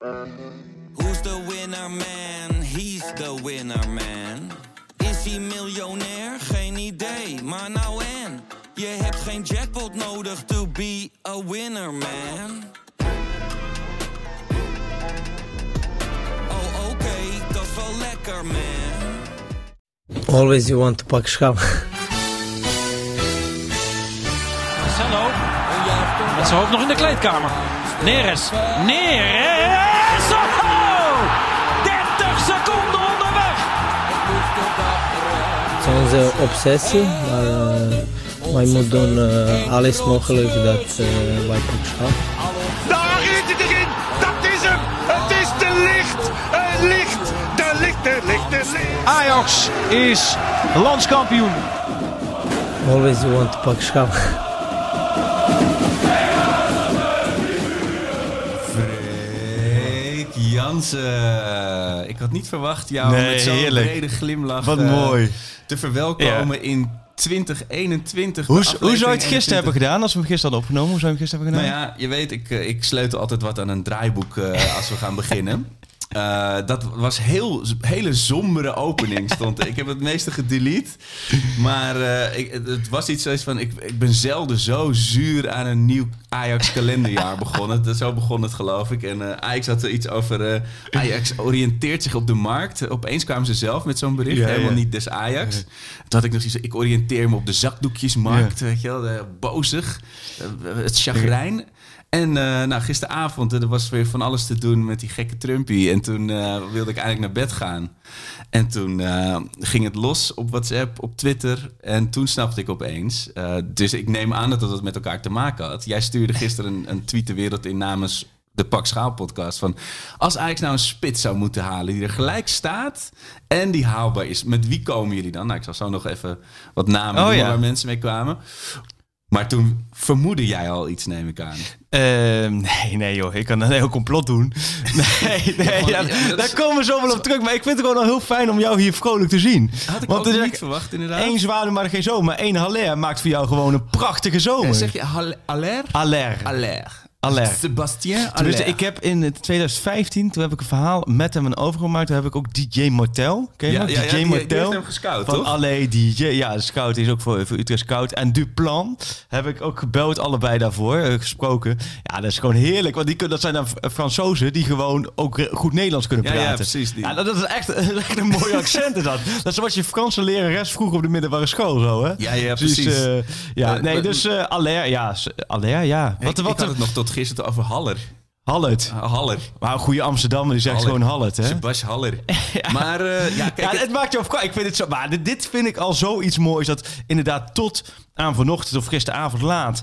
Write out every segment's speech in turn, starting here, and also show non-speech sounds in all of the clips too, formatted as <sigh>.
Who's the winner man? He's the winner man. Is hij miljonair? Geen idee, maar nou en. Je hebt geen jackpot nodig to be a winner man. Oh oké, dat is wel lekker man. Always you want to pak schaal. Marcelo. Met zijn hoofd nog in de kleedkamer. Neres. Neres. Onze obsessie, maar uh, wij moeten doen uh, alles mogelijk dat uh, wij pak schaal. Daar is het erin! Dat is hem! Het is de licht! Het licht! De licht, de licht, de licht! Ajax is landskampioen. Always you want to pak schaal. Freek Jansen. Ik had niet verwacht jou Nee, met zo'n heerlijk. brede glimlach Wat eh, mooi. Te verwelkomen in 2021. Hoe, zou je het gisteren hebben 21. gedaan als we hem gisteren hadden opgenomen? Hoe zou je hem gisteren hebben Nou gedaan? ja, je weet, ik, eh, ik sleutel altijd wat aan een draaiboek eh, als we gaan beginnen. <laughs> Eh, dat was heel hele sombere opening stond. ik heb het meeste gedelete. Maar eh, ik, het was iets zoals van... Ik, ik ben zelden zo zuur aan een nieuw Ajax kalenderjaar begonnen. Dat- Zo begon het geloof ik. En eh, Ajax had er iets over... Ajax oriënteert zich op de markt. Opeens kwamen ze zelf met zo'n bericht. Ja, helemaal ja. niet des Ajax. Toen had ik nog zoiets Ik oriënteer me op de zakdoekjesmarkt. Weet je wel, bozig. het chagrijn. En eh, nou, gisteravond, eh, er was weer van alles te doen met die gekke Trumpy. En toen eh, wilde ik eigenlijk naar bed gaan. En toen ging het los op WhatsApp, op Twitter. En toen snapte ik opeens. dus ik neem aan dat het met elkaar te maken had. Jij stuurde gisteren een, een tweet de wereld in namens de Pak Schaal podcast. Van als Ajax nou een spits zou moeten halen die er gelijk staat en die haalbaar is. Met wie komen jullie dan? Nou, ik zal zo nog even wat namen Oh, noemen ja. waar mensen mee kwamen. Maar toen vermoedde jij al iets, neem ik aan. Ehm, nee, nee joh, ik kan een heel complot doen. Nee, <laughs> nee, ja, daar is- komen we zo wel op terug. Maar ik vind het gewoon al heel fijn om jou hier vrolijk te zien. Had ik Want ook niet verwacht, inderdaad. één zwaluw, maar geen zomer. Eén Haller maakt voor jou gewoon een prachtige zomer. Eh, Zeg je Halle- Aller? Aller. Aller. Sebastien Aller. ik heb in 2015, toen heb ik een verhaal met hem overgemaakt. Toen heb ik ook DJ Mortel. Ken je Ja, ja, ja, DJ die- die Mortel. heeft hem gescout, Van toch? Allee DJ. Ja, scout is ook voor, voor Utrecht Scout. En Duplan heb ik ook gebeld, allebei daarvoor, eh, gesproken. Ja, dat is gewoon heerlijk. Want die, dat zijn dan Fransozen die gewoon ook eh, goed Nederlands kunnen Ja, ja, praten. precies, die. Ja, dat, dat is echt, <laughs> echt een mooi accent is dat. Dat is zoals je Franse lerares vroeger op de middelbare school, zo hè? Ja, ja, Dus, precies. eh, ja, Eh, nee, dus eh Aller, ja. Aller, ja. Ik, Wat, ik wat, had het nog tot gisteren over Haller. Hallet. Uh, Haller. Maar een goede Amsterdammer die zegt Haller. gewoon Hallet, hè? Sebas Haller. <laughs> Maar eh, ja, kijk, ja, het- het maakt je op. Ik vind het zo. Maar dit- dit vind ik al zoiets moois. Dat inderdaad tot aan vanochtend of gisteravond laat.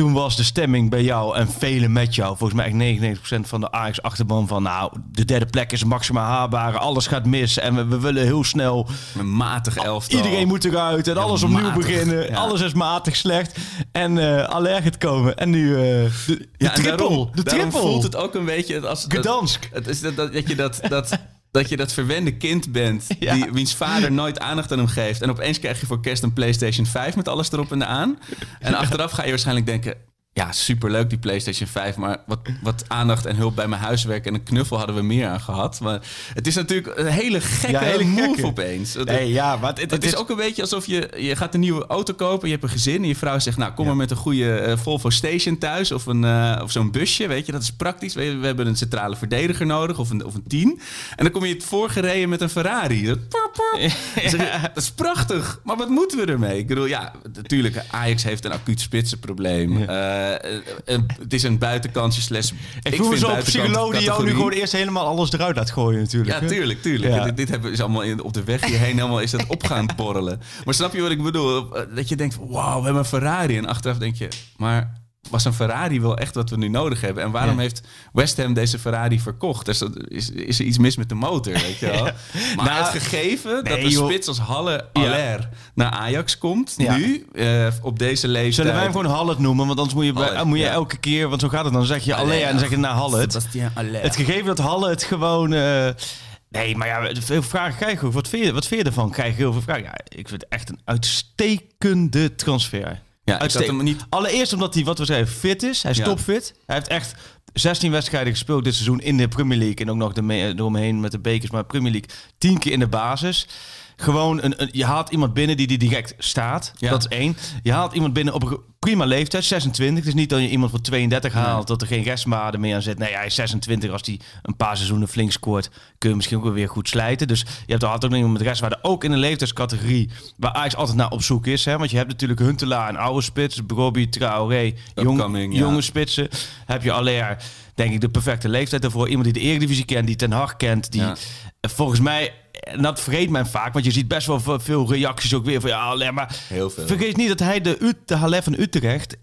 Toen was de stemming bij jou en velen met jou. Volgens mij echt 99% van de Ajax-achterban van... nou, de derde plek is maximaal haalbare. Alles gaat mis en we, we willen heel snel... een matig elftal. Iedereen moet eruit en alles opnieuw matig, beginnen. ja. Alles is matig slecht. En eh aller gaat komen. En nu eh, de, de Ja, triple. de triple. voelt het ook een beetje als... dat- Gdansk. Het is dat, dat, dat je dat... dat <laughs> dat je dat verwende kind bent, <laughs> Ja. die, wiens vader nooit aandacht aan hem geeft. En opeens krijg je voor kerst een PlayStation 5 met alles erop en aan. En achteraf ga je waarschijnlijk denken... Ja, superleuk die PlayStation 5, maar wat, wat aandacht en hulp bij mijn huiswerk en een knuffel hadden we meer aan gehad. Maar het is natuurlijk een hele gekke, Ja, hele move gekke. opeens. Nee, ja, maar het, het is ook een beetje alsof je, je gaat een nieuwe auto kopen, je hebt een gezin en je vrouw zegt, nou kom maar met een goede eh, Volvo Station thuis of, een, eh, of zo'n busje, weet je, dat is praktisch. We, we hebben een centrale verdediger nodig of een, of een tien. En dan kom je het voorgereden met een Ferrari. Dat, <laughs> is prachtig, maar wat moeten we ermee? Ik bedoel, ja, natuurlijk, Ajax heeft een acuut spitsenprobleem. Eh, eh, het is een buitenkantje slash... Ik voel me vind zo buitenkant psycholoog die jou nu gewoon eerst helemaal alles eruit laat gooien natuurlijk. Ja, tuurlijk, tuurlijk. Ja. Dit, dit hebben, is allemaal in, op de weg hierheen helemaal is dat op gaan porrelen. Maar snap je wat ik bedoel? Dat je denkt, wauw, we hebben een Ferrari. En achteraf denk je, maar was een Ferrari wel echt wat we nu nodig hebben? En waarom Ja. heeft West Ham deze Ferrari verkocht? Is, dat- is, is er iets mis met de motor, weet je wel? <laughs> Maar Nou, het gegeven dat een joh. spits als Halle Aller naar Ajax komt, nu, eh, op deze leeftijd... Zullen wij hem gewoon Hallet noemen? Want anders moet je, bij- Hallet, moet je elke keer, want zo gaat het dan, zeg je alleen en dan zeg je naar Hallet. Aller. Het gegeven dat Halle het gewoon... eh, nee, maar ja, veel vragen krijgen. Wat vind je, wat vind je ervan? Krijg je heel veel vragen. Ja, ik vind het echt een uitstekende transfer. Ja, ik had Uitstekend. hem niet... Allereerst omdat hij, wat we zeiden, fit is. Hij is Ja. topfit. Hij heeft echt 16 wedstrijden gespeeld dit seizoen in de Premier League. En ook nog de eromheen met de bekers. Maar Premier League 10 keer in de basis. Gewoon, een, een- je haalt iemand binnen die, die direct staat. Ja. Dat is één. Je haalt iemand binnen op een prima leeftijd, 26. Het is niet dat je iemand van 32 haalt, dat er geen restmaarde meer aan zit. Nee, hij is 26. Als hij een paar seizoenen flink scoort, kun je misschien ook weer goed slijten. Dus je hebt altijd ook nog iemand met restwaarde. Ook in een leeftijdscategorie waar Ajax altijd naar op zoek is. Hè? Want je hebt natuurlijk Huntelaar, een oude spits. Brobbey, Traoré, jong, ja. jonge spitsen. Heb je Aller, denk ik, de perfecte leeftijd daarvoor. Iemand die de Eredivisie kent, die Ten Hag kent. Die Ja. volgens mij, en dat vergeet men vaak, want je ziet best wel ve- veel reacties ook weer van ja, Aller. Maar Heel veel. vergeet niet dat hij de, Ut de Halle van Utrecht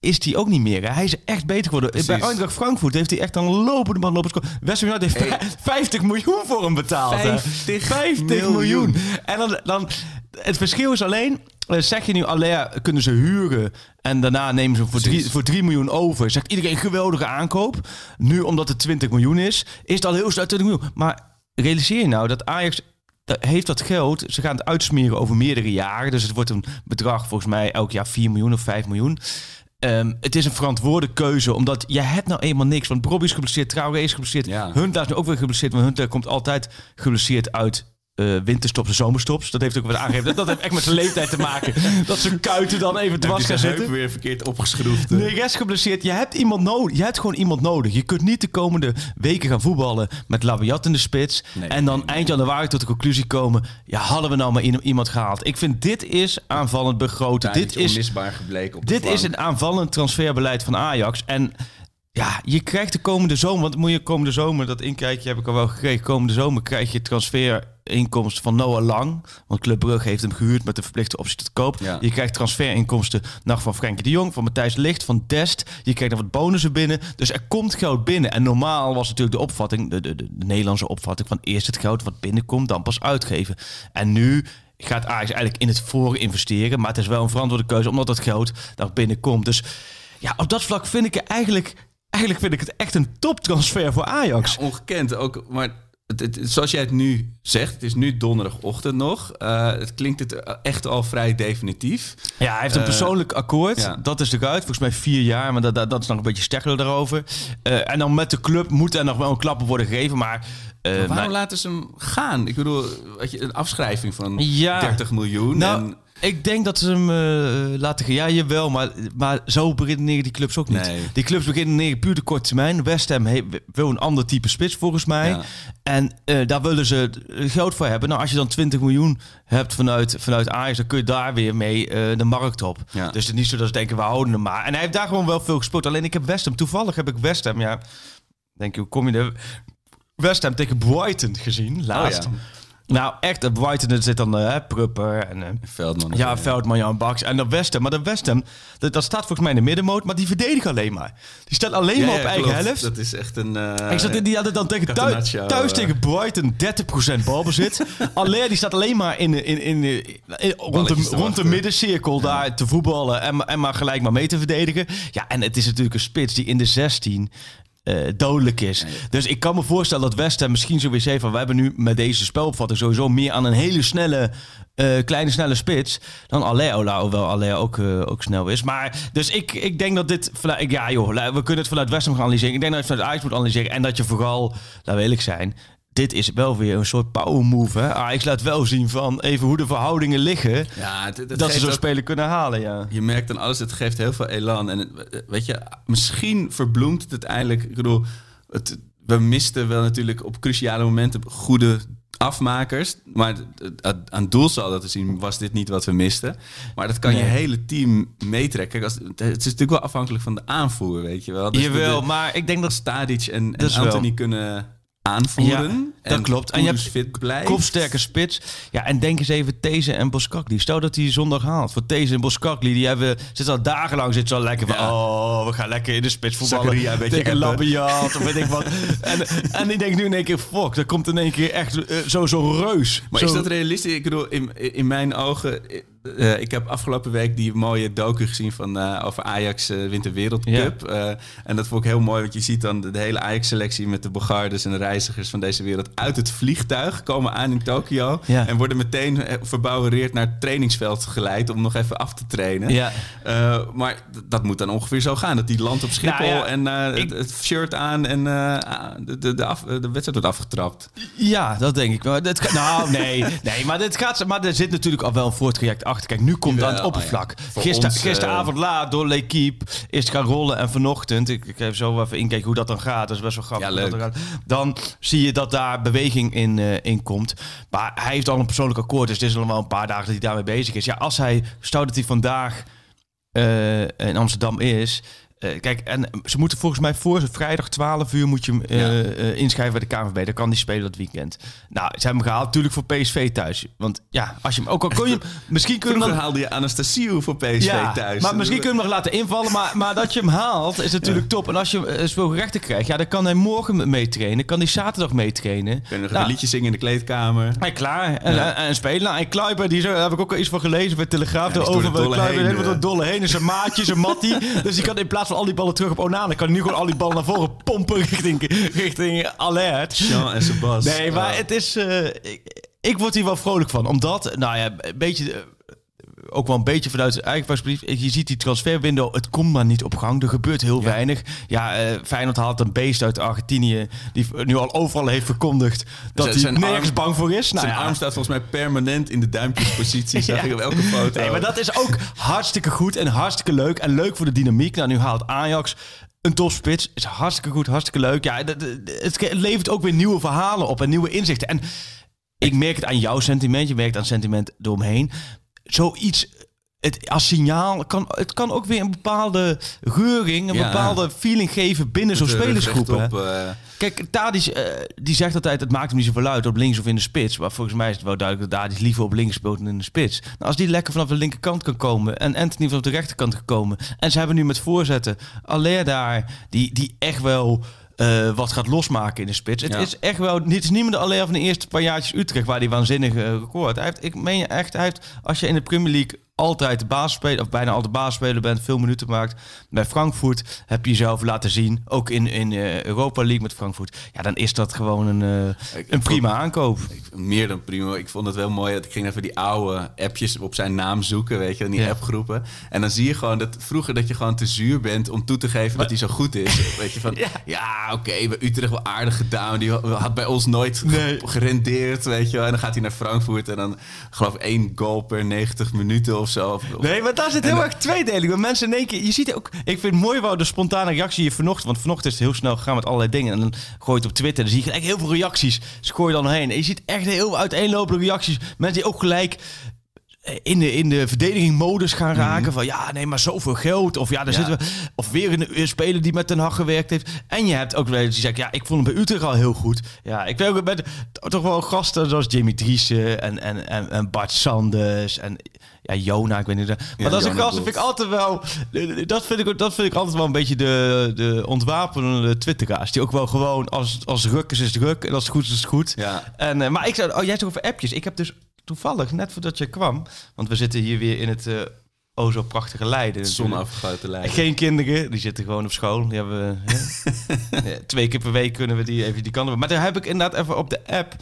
is die ook niet meer. Hè? Hij is echt beter geworden. Precies. Bij Eintracht Frankfurt heeft hij echt een lopende man lopen. West United heeft Hey. <laughs> vij- 50 miljoen voor hem betaald. hè. 50 50 miljoen. miljoen. En dan, dan, het verschil is alleen, eh, zeg je nu Aller kunnen ze huren en daarna nemen ze hem voor Precies. 3, voor 3 miljoen over. Zegt iedereen geweldige aankoop. Nu omdat het 20 miljoen is, is het al heel snel 20 miljoen. Maar realiseer je nou dat Ajax heeft dat geld, ze gaan het uitsmeren over meerdere jaren. Dus het wordt een bedrag volgens mij elk jaar 4 miljoen of 5 miljoen. Ehm, het is een verantwoorde keuze, omdat je hebt nou eenmaal niks. Want Bobby is geblesseerd, Traoré is geblesseerd. Ja. Huntelaar is nu ook weer geblesseerd, want Huntelaar komt altijd geblesseerd uit eh, winterstops en zomerstops. Dat heeft ook wat aangegeven. Dat, dat heeft echt met zijn leeftijd te maken. Dat zijn kuiten dan even dwars gaan zitten. weer verkeerd opgeschroefd. Nee, rest geblesseerd. Je hebt iemand nodig. Je hebt gewoon iemand nodig. Je kunt niet de komende weken gaan voetballen met Labiat in de spits. Nee, en dan eind januari tot de conclusie komen. Ja, hadden we nou maar iemand gehaald. Ik vind dit is aanvallend begroten. dit is, onmisbaar gebleken op dit is een aanvallend transferbeleid van Ajax. En ja, je krijgt de komende zomer, want moet je komende zomer, dat inkijkje heb ik al wel gekregen. Komende zomer krijg je transferinkomsten van Noah Lang. Want Club Brugge heeft hem gehuurd met de verplichte optie tot koop. Ja. Je krijgt transferinkomsten nog van Frenkie de Jong, van Matthijs Licht, van Dest. Je krijgt nog wat bonussen binnen. Dus er komt geld binnen. En normaal was natuurlijk de opvatting, de, de, de, de Nederlandse opvatting, van eerst het geld wat binnenkomt, dan pas uitgeven. En nu gaat Ajax eigenlijk in het voor investeren. Maar het is wel een verantwoorde keuze, omdat dat geld daar binnenkomt. Dus ja, op dat vlak vind ik het eigenlijk... Eigenlijk vind ik het echt een toptransfer voor Ajax. ongekend ook. Maar het, het- zoals jij het nu zegt, het is nu donderdagochtend nog. Eh, het klinkt het echt al vrij definitief. Ja, hij heeft een Eh, persoonlijk akkoord. ja. Dat is eruit. Volgens mij vier jaar, maar dat, dat, dat is nog een beetje steggelen daarover. Eh, en dan met de club moet er nog wel een klappen worden gegeven. Maar, waarom nou, laten ze hem gaan? Ik bedoel, je, een afschrijving van Ja. 30 miljoen. nou, en, ik denk dat ze hem eh, laten gaan. Ja, jawel, maar, maar zo beginnen die clubs ook niet. Nee. Die clubs beginnen puur de korte termijn. West Ham he- wil een ander type spits volgens mij. Ja. En eh, daar willen ze geld voor hebben. Nou, als je dan 20 miljoen hebt vanuit, vanuit Ajax, dan kun je daar weer mee eh, de markt op. Ja. Dus het is niet zo dat ze denken, we houden hem maar. En hij heeft daar gewoon wel veel gespeeld. Alleen ik heb West Ham, toevallig heb ik West Ham, ja, denk je, hoe kom je er? West Ham tegen Brighton gezien, laatst. Oh ja. Nou, echt, eh, Brighton er zit dan eh, Prupper en... eh, Veldman. ja, Veldman, Jan Baks en dan West Ham. Maar de West Ham, dat, dat staat volgens mij in de middenmoot, maar die verdedigen alleen maar. Die staat alleen Ja, maar ja, op eigen klopt. helft. Dat is echt een... eh, Ik zat in, die hadden dan tegen thuis, thuis eh. tegen Brighton 30% balbezit. <laughs> Aller die staat alleen maar in, in, in, in- in- rond, de, rond de middencirkel daar te voetballen en, maar- en maar gelijk maar mee te verdedigen. Ja, en het is natuurlijk een spits die in de 16 eh, dodelijk is. Dus ik kan me voorstellen dat West Ham misschien zoiets heeft van... we hebben nu met deze spelopvatting sowieso meer aan een hele snelle... eh, kleine snelle spits dan Aller, hoewel Aller ook, eh, ook snel is. Maar dus ik, ik denk dat dit... vanuit- ik- Ja joh, we kunnen het vanuit West Ham gaan analyseren. Ik denk dat je het vanuit Ajax moet analyseren. En dat je vooral, laten we eerlijk zijn... Dit is wel weer een soort power move. Hè? Ajax laat wel zien van even hoe de verhoudingen liggen. Ja, het, het dat ze zo'n speler kunnen halen, ja. Je merkt dan alles, het geeft heel veel elan. En het- weet je, misschien verbloemt het uiteindelijk. Ik bedoel, het, we misten wel natuurlijk op cruciale momenten goede afmakers. Maar het- het- aan doelsaldo te zien was dit niet wat we misten. Maar dat kan je hele team meetrekken. Kijk, als, het is natuurlijk wel afhankelijk van de aanvoer, weet je wel. Dus Jawel, de, maar ik denk de dat Stadic en, Dat en is wel. Anthony kunnen aanvoeren. Ja, dat en klopt. En je Kudus hebt fit blijft. kopsterke spits. Ja, en denk eens even These en Boskakli. Stel dat hij zondag haalt. Voor These en Boskakli, die hebben, zitten al dagenlang zitten ze al lekker van... Ja. Oh, we gaan lekker in de spits voetballen. Zakaria een tegen. Labiat of weet ik wat. <laughs> En, en ik denk nu in één keer, fuck, er komt in één keer echt eh, zo zo'n reus. Maar Zo- is dat realistisch? Ik bedoel, in, in mijn ogen, eh, ik heb afgelopen week die mooie docu gezien van, eh, over Ajax uh. Ja. en dat vond ik heel mooi, want je ziet dan de, hele Ajax-selectie met de Bogardes en de reizigers van deze wereld uit het vliegtuig komen aan in Tokio. Ja. En worden meteen verbouwereerd naar het trainingsveld geleid om nog even af te trainen. Ja. maar dat moet dan ongeveer zo gaan. Dat die land op Schiphol nou en ik... het, shirt aan en de, de, de, af, de, wedstrijd wordt afgetrapt. Ja, dat denk ik wel. Dat, nou, nee, nee maar, dit gaat, maar er zit natuurlijk al wel een voorttraject achter. Kijk, nu komt dan het oppervlak. Gister, ons, gisteravond laat door L'Equipe is gaan rollen. En vanochtend, ik, ik even zo even inkijken hoe dat dan gaat. Dat is best wel grappig. Ja, leuk. Dan zie je dat daar beweging in, uh, in komt. Maar hij heeft al een persoonlijk akkoord. Dus het is al wel een paar dagen dat hij daarmee bezig is. Ja, als hij, stout dat hij vandaag uh, in Amsterdam is... Uh, kijk, en ze moeten volgens mij voor vrijdag 12 uur moet je hem uh, uh, inschrijven bij de KNVB. Dan kan die spelen dat weekend. Nou, ze hebben hem gehaald natuurlijk voor PSV thuis. Want ja, als je hem ook al kon je <laughs> misschien kun je dan haalde je Anastasio voor PSV ja, thuis. Maar misschien kun je hem nog laten invallen. Maar, maar dat je hem haalt is natuurlijk top. En als je uh, speelgerechten krijgt, ja, dan kan hij morgen meetrainen. Kan hij zaterdag meetrainen. Kun je nog nou, een liedje zingen in de kleedkamer. Hij klaar. En, en, en spelen. Nou, en Kluiber, die zo, daar heb ik ook al iets van gelezen bij Telegraaf. Ja, over Kluiber helemaal door dolle heen. En zijn maatje, zijn mattie. <laughs> dus die kan in plaats van al die ballen terug op Onana. Kan nu gewoon al die ballen naar voren pompen richting, richting Alert. Jean en Sebas. Nee, maar het is... Uh, ik, ik, word hier wel vrolijk van. Omdat, nou ja, een beetje... Ook wel een beetje vanuit eigen perspectief. Je ziet die transferwindow, het komt maar niet op gang. Er gebeurt heel ja. weinig. Ja, uh, Feyenoord haalt een beest uit Argentinië... die nu al overal heeft verkondigd dat hij nergens arm, bang voor is. Nou, zijn ja. arm staat volgens mij permanent in de duimpjespositie. <laughs> ja. Zag ik op elke foto. Nee, maar dat is ook hartstikke goed en hartstikke leuk. En leuk voor de dynamiek. Nou, nu haalt Ajax een topspits. Is hartstikke goed, hartstikke leuk. Ja, het levert ook weer nieuwe verhalen op en nieuwe inzichten. En ik merk het aan jouw sentiment. Je merkt aan sentiment eromheen zoiets het als signaal kan het kan ook weer een bepaalde geuring, een bepaalde feeling geven binnen zo'n spelersgroep. Op, uh... Kijk, Tadic uh, die zegt altijd: het maakt hem niet zoveel uit op links of in de spits. Maar volgens mij is het wel duidelijk dat Tadic liever op links speelt dan in de spits. Nou, als die lekker vanaf de linkerkant kan komen en Anthony vanaf de rechterkant gekomen en ze hebben nu met voorzetten Aller daar die die echt wel uh, wat gaat losmaken in de spits. Het is echt wel, het is niet meer alleen van de eerste paar jaartjes Utrecht waar hij waanzinnig uh, record. Hij heeft, ik meen je echt, hij heeft, als je in de Premier League altijd de basisspeler, of bijna altijd de basisspeler bent, veel minuten maakt. Bij Frankfurt heb je jezelf laten zien, ook in, in uh, Europa League met Frankfurt. Ja, dan is dat gewoon een, ik, een prima vond, aankoop. Ik, meer dan prima. Ik vond het wel mooi. Ik ging even die oude appjes op zijn naam zoeken, weet je, in die ja. appgroepen. En dan zie je gewoon dat vroeger dat je gewoon te zuur bent om toe te geven dat hij zo goed is. <laughs> weet je, van ja, ja oké, okay, we Utrecht wel aardig gedaan. Die had bij ons nooit nee. gerendeerd, weet je wel. En dan gaat hij naar Frankfurt en dan geloof ik één goal per 90 minuten of zo. nee, maar daar zit heel erg tweedelig. Want mensen in één keer... Je ziet ook... Ik vind het mooi wel de spontane reactie hier vanochtend. Want vanochtend is het heel snel gegaan met allerlei dingen. En dan gooi je het op Twitter. Dan zie je gelijk heel veel reacties. Gooi je dan heen. En je ziet echt heel uiteenlopende reacties. Mensen die ook gelijk in de, in de verdediging modus gaan raken. Mhm. Van ja, nee, maar zoveel geld. Of ja, daar zitten we. Of weer een, een speler die met Den Haag gewerkt heeft. En je hebt ook wel die zegt, ja, ik vond hem bij Utrecht al heel goed. Ja, ik weet ook met toch wel gasten zoals Jimmy Driessen en, en, en, en Bart Sanders. En ja, Jona, ik weet niet. Maar ja, dat is gast, vind ik altijd wel. Dat vind ik, dat vind ik altijd wel een beetje de, de ontwapenende twitteraars. Die ook wel gewoon als, als ruk is, is ruk. En als het goed is, is het goed. Ja. En, uh, maar ik zei, oh, jij toch over appjes. Ik heb dus toevallig, net voordat je kwam, want we zitten hier weer in het uh, o zo prachtige Leiden. Zonafgesloten Leiden. Geen kinderen, die zitten gewoon op school. Die hebben <laughs> ja, twee keer per week kunnen we die even die kanten. Maar daar heb ik inderdaad even op de app